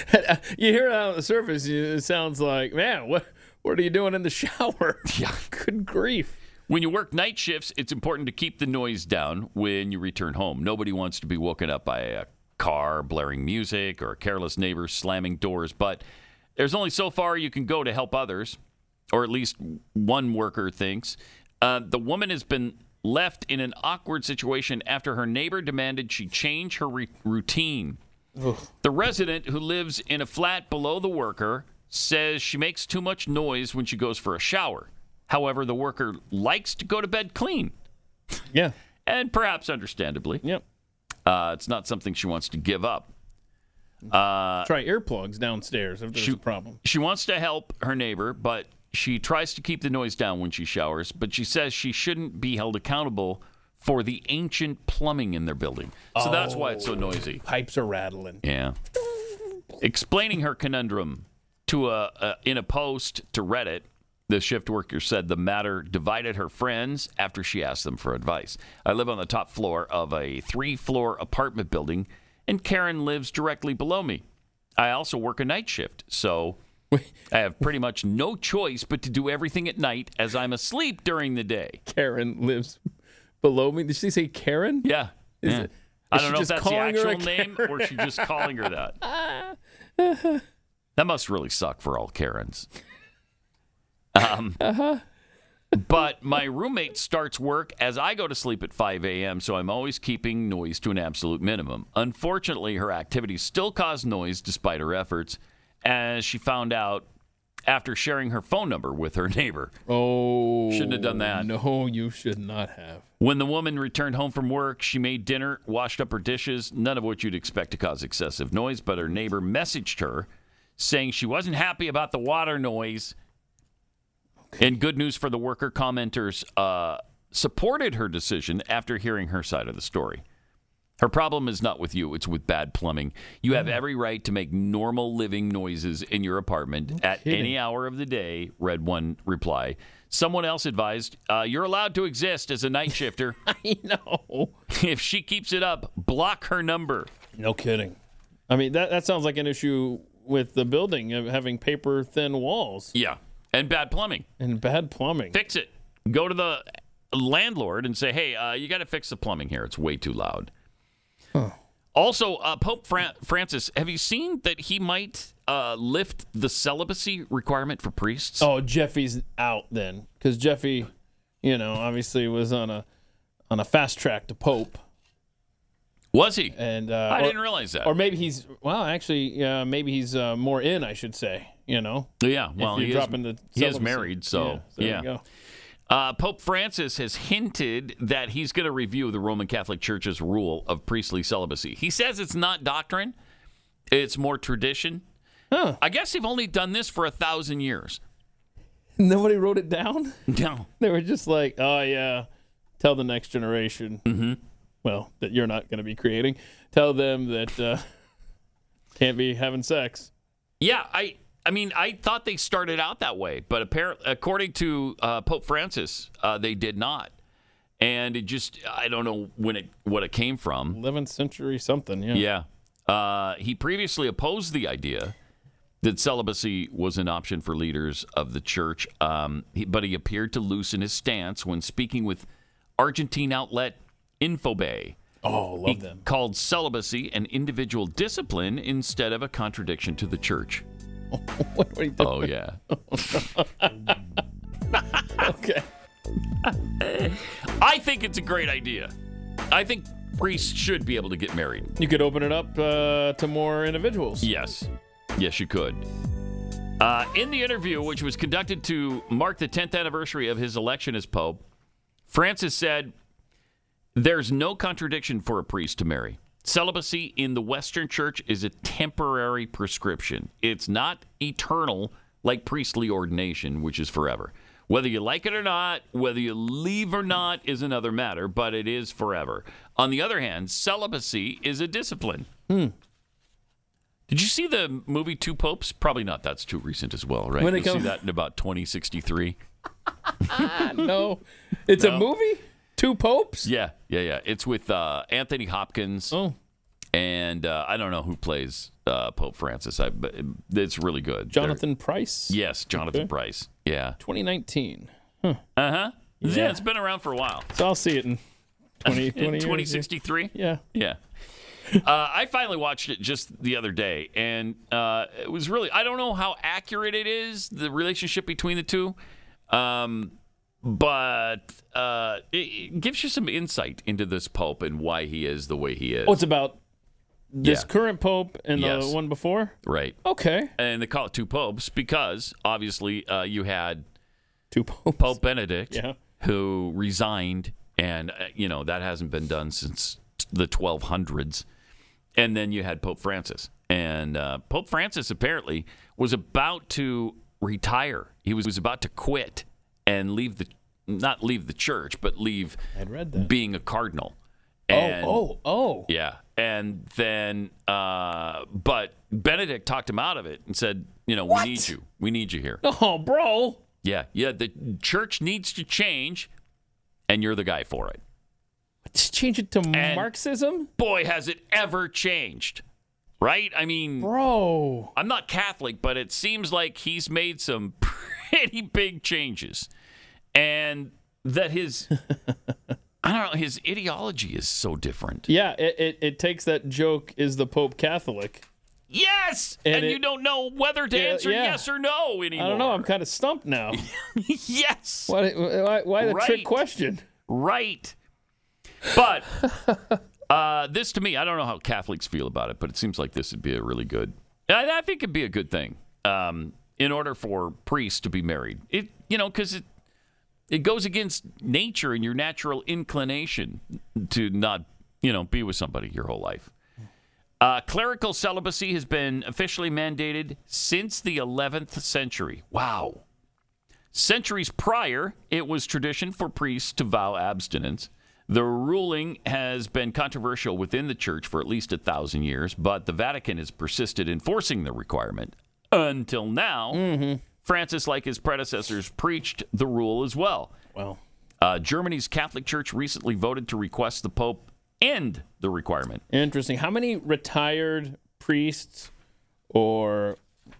(laughs) You hear it on the surface, it sounds like, man, what what are you doing in the (laughs) shower? Yeah. Good grief. When you work night shifts, it's important to keep the noise down when you return home. Nobody wants to be woken up by a car blaring music or a careless neighbor slamming doors, but there's only so far you can go to help others, or at least one worker thinks. Uh, the woman has been left in an awkward situation after her neighbor demanded she change her re- routine. The resident who lives in a flat below the worker says she makes too much noise when she goes for a shower. However, the worker likes to go to bed clean. Yeah. (laughs) And perhaps understandably. Yep. Uh, it's not something she wants to give up. Uh, Try earplugs downstairs if there's she, a problem. She wants to help her neighbor, but she tries to keep the noise down when she showers. But she says she shouldn't be held accountable for the ancient plumbing in their building. So that's why it's so oh. noisy. Pipes are rattling. Yeah. Explaining her conundrum to a, a in a post to Reddit, the shift worker said the matter divided her friends after she asked them for advice. I live on the top floor of a three-floor apartment building, and Karen lives directly below me. I also work a night shift, so I have pretty much no choice but to do everything at night as I'm asleep during the day. Karen lives below me. Did she say Karen? Yeah. Is yeah. it- I don't know if that's the calling her a actual name or she's just calling her that. (laughs) That must really suck for all Karens. (laughs) Um, Uh-huh. but my roommate starts work as I go to sleep at 5 a.m., so I'm always keeping noise to an absolute minimum. Unfortunately, her activities still cause noise despite her efforts, as she found out after sharing her phone number with her (laughs) neighbor. Oh. Shouldn't have done that. No, you should not have. When the woman returned home from work, she made dinner, washed up her dishes, none of which you'd expect to cause excessive noise, but her neighbor messaged her saying she wasn't happy about the water noise. And good news for the worker commenters uh, supported her decision after hearing her side of the story. Her problem is not with you, it's with bad plumbing. You have every right to make normal living noises in your apartment at any hour of the day, read one reply. Someone else advised, uh, You're allowed to exist as a night (laughs) shifter. I know. If she keeps it up, block her number. No kidding. I mean, that, that sounds like an issue with the building of having paper thin walls Yeah. And bad plumbing. and bad plumbing. Fix it. Go to the landlord and say, Hey, uh, you got to fix the plumbing here. It's way too loud. Also, uh, Pope Fran- Francis, have you seen that he might uh, lift the celibacy requirement for priests? Oh, Jeffy's out then, because Jeffy, you know, obviously was on a on a fast track to Pope. Was he? And uh, I or- didn't realize that. Or maybe he's well, actually, uh, maybe he's uh, more in. I should say. You know. Yeah, well, he is, dropping the he is married, so Yeah, so yeah. Uh, Pope Francis has hinted that he's going to review the Roman Catholic Church's rule of priestly celibacy. He says it's not doctrine; it's more tradition. Huh. I guess they've only done this for a thousand years. (laughs) Nobody wrote it down. No, They were just like, oh yeah, tell the next generation. Mm-hmm. Well, that you're not going to be creating. Tell them that uh, (laughs) can't be having sex. Yeah, I I mean I thought they started out that way, but apparently, according to uh, Pope Francis, uh, they did not, and it just I don't know when it what it came from. 11th century something. Yeah. Yeah, uh, he previously opposed the idea that celibacy was an option for leaders of the church, um, he, but he appeared to loosen his stance when speaking with Argentine outlet Infobae. Oh, love he them. called celibacy an individual discipline instead of a contradiction to the church. (laughs) what are you doing? Oh yeah. (laughs) okay. I think it's a great idea. I think priests should be able to get married. You could open it up uh, to more individuals. Yes. Yes, you could. Uh, in the interview, which was conducted to mark the 10th anniversary of his election as Pope, Francis said, There's no contradiction for a priest to marry. Celibacy in the Western Church is a temporary prescription, it's not eternal like priestly ordination, which is forever. Whether you like it or not, whether you leave or not, is another matter, but it is forever. On the other hand, celibacy is a discipline. Hmm. Did you see the movie Two Popes? Probably not. That's too recent as well, right? When it You'll see that in about 2063. (laughs) no, it's No. a movie. Two popes. Yeah, yeah, yeah. It's with uh, Anthony Hopkins. Oh. And uh, I don't know who plays uh, Pope Francis. I, but it's really good. Jonathan Pryce. They're- yes, Jonathan Okay. Pryce. Yeah. 2019. Uh huh. Yeah. Yeah. it's been around for a while. So I'll see it in 20, (laughs) 20 in 2063? Yeah. Yeah. Uh, I finally watched it just the other day, and uh, it was really, I don't know how accurate it is, the relationship between the two, um, but uh, it, it gives you some insight into this Pope and why he is the way he is. Oh, it's about this Yeah. current pope and Yes. the one before. Right. Okay. And they call it two popes because obviously uh, you had two popes. Pope Benedict, Yeah. who resigned, and uh, you know that hasn't been done since the 1200s. And then you had Pope Francis, and uh, Pope Francis apparently was about to retire. He was, was about to quit and leave the not leave the church, but leave I'd read that. being a cardinal. Oh, And- oh, oh. yeah. And then, uh, but Benedict talked him out of it and said, you know, What? we need you. We need you here. Oh, bro. Yeah. Yeah. The church needs to change, and you're the guy for it. Let's change it to Marxism. Boy, has it ever changed. Right? I mean, bro, I'm not Catholic, but it seems like he's made some (laughs) (laughs) pretty big changes. And that his, (laughs) I don't know, his ideology is so different. Yeah, it, it, it takes that joke is the Pope Catholic. Yes! And And, it- you don't know whether to Yeah, answer yeah. yes or no anymore. I don't know. I'm kind of stumped now. (laughs) yes. Why, why, why the Right. trick question? Right. But uh, this to me, I don't know how Catholics feel about it, but it seems like this would be a really good. I, I think it'd be a good thing um, in order for priests to be married. It you know because it it goes against nature and your natural inclination to not you know be with somebody your whole life. Uh, clerical celibacy has been officially mandated since the 11th century. Wow. Centuries prior, it was tradition for priests to vow abstinence. The ruling has been controversial within the church for at least a thousand years, but the Vatican has persisted in forcing the requirement until now. Mm-hmm. Francis, like his predecessors, preached the rule as well. Well, uh, Germany's Catholic Church recently voted to request the Pope end the requirement. Interesting. How many retired priests or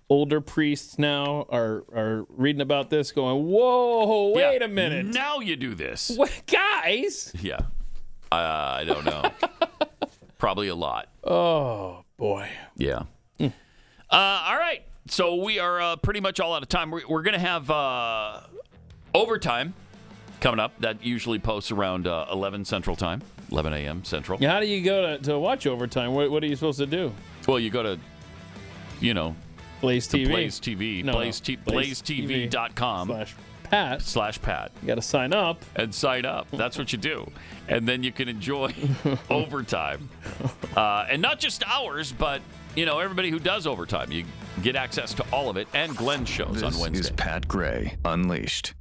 older priests now are are reading about this, going, "Whoa, wait Yeah, a minute, Now you do this. What, guys?" Yeah. Uh, I don't know. (laughs) Probably a lot. Oh boy. Yeah. Uh, all right. So we are uh, pretty much all out of time. We're, we're going to have uh, overtime coming up. That usually posts around uh, 11 Central Time, 11 a.m. Central. How do you go to, to watch overtime? What, what are you supposed to do? Well, you go to, you know, Blaze TV. Blaze TV, No, Blaze, no. T- Blaze blazetv.com slash Pat slash Pat. You got to sign up and sign up. That's what you do, and then you can enjoy (laughs) overtime, uh, and not just ours, but you know everybody who does overtime. You get access to all of it and Glenn shows on This Wednesday. is Pat Gray Unleashed.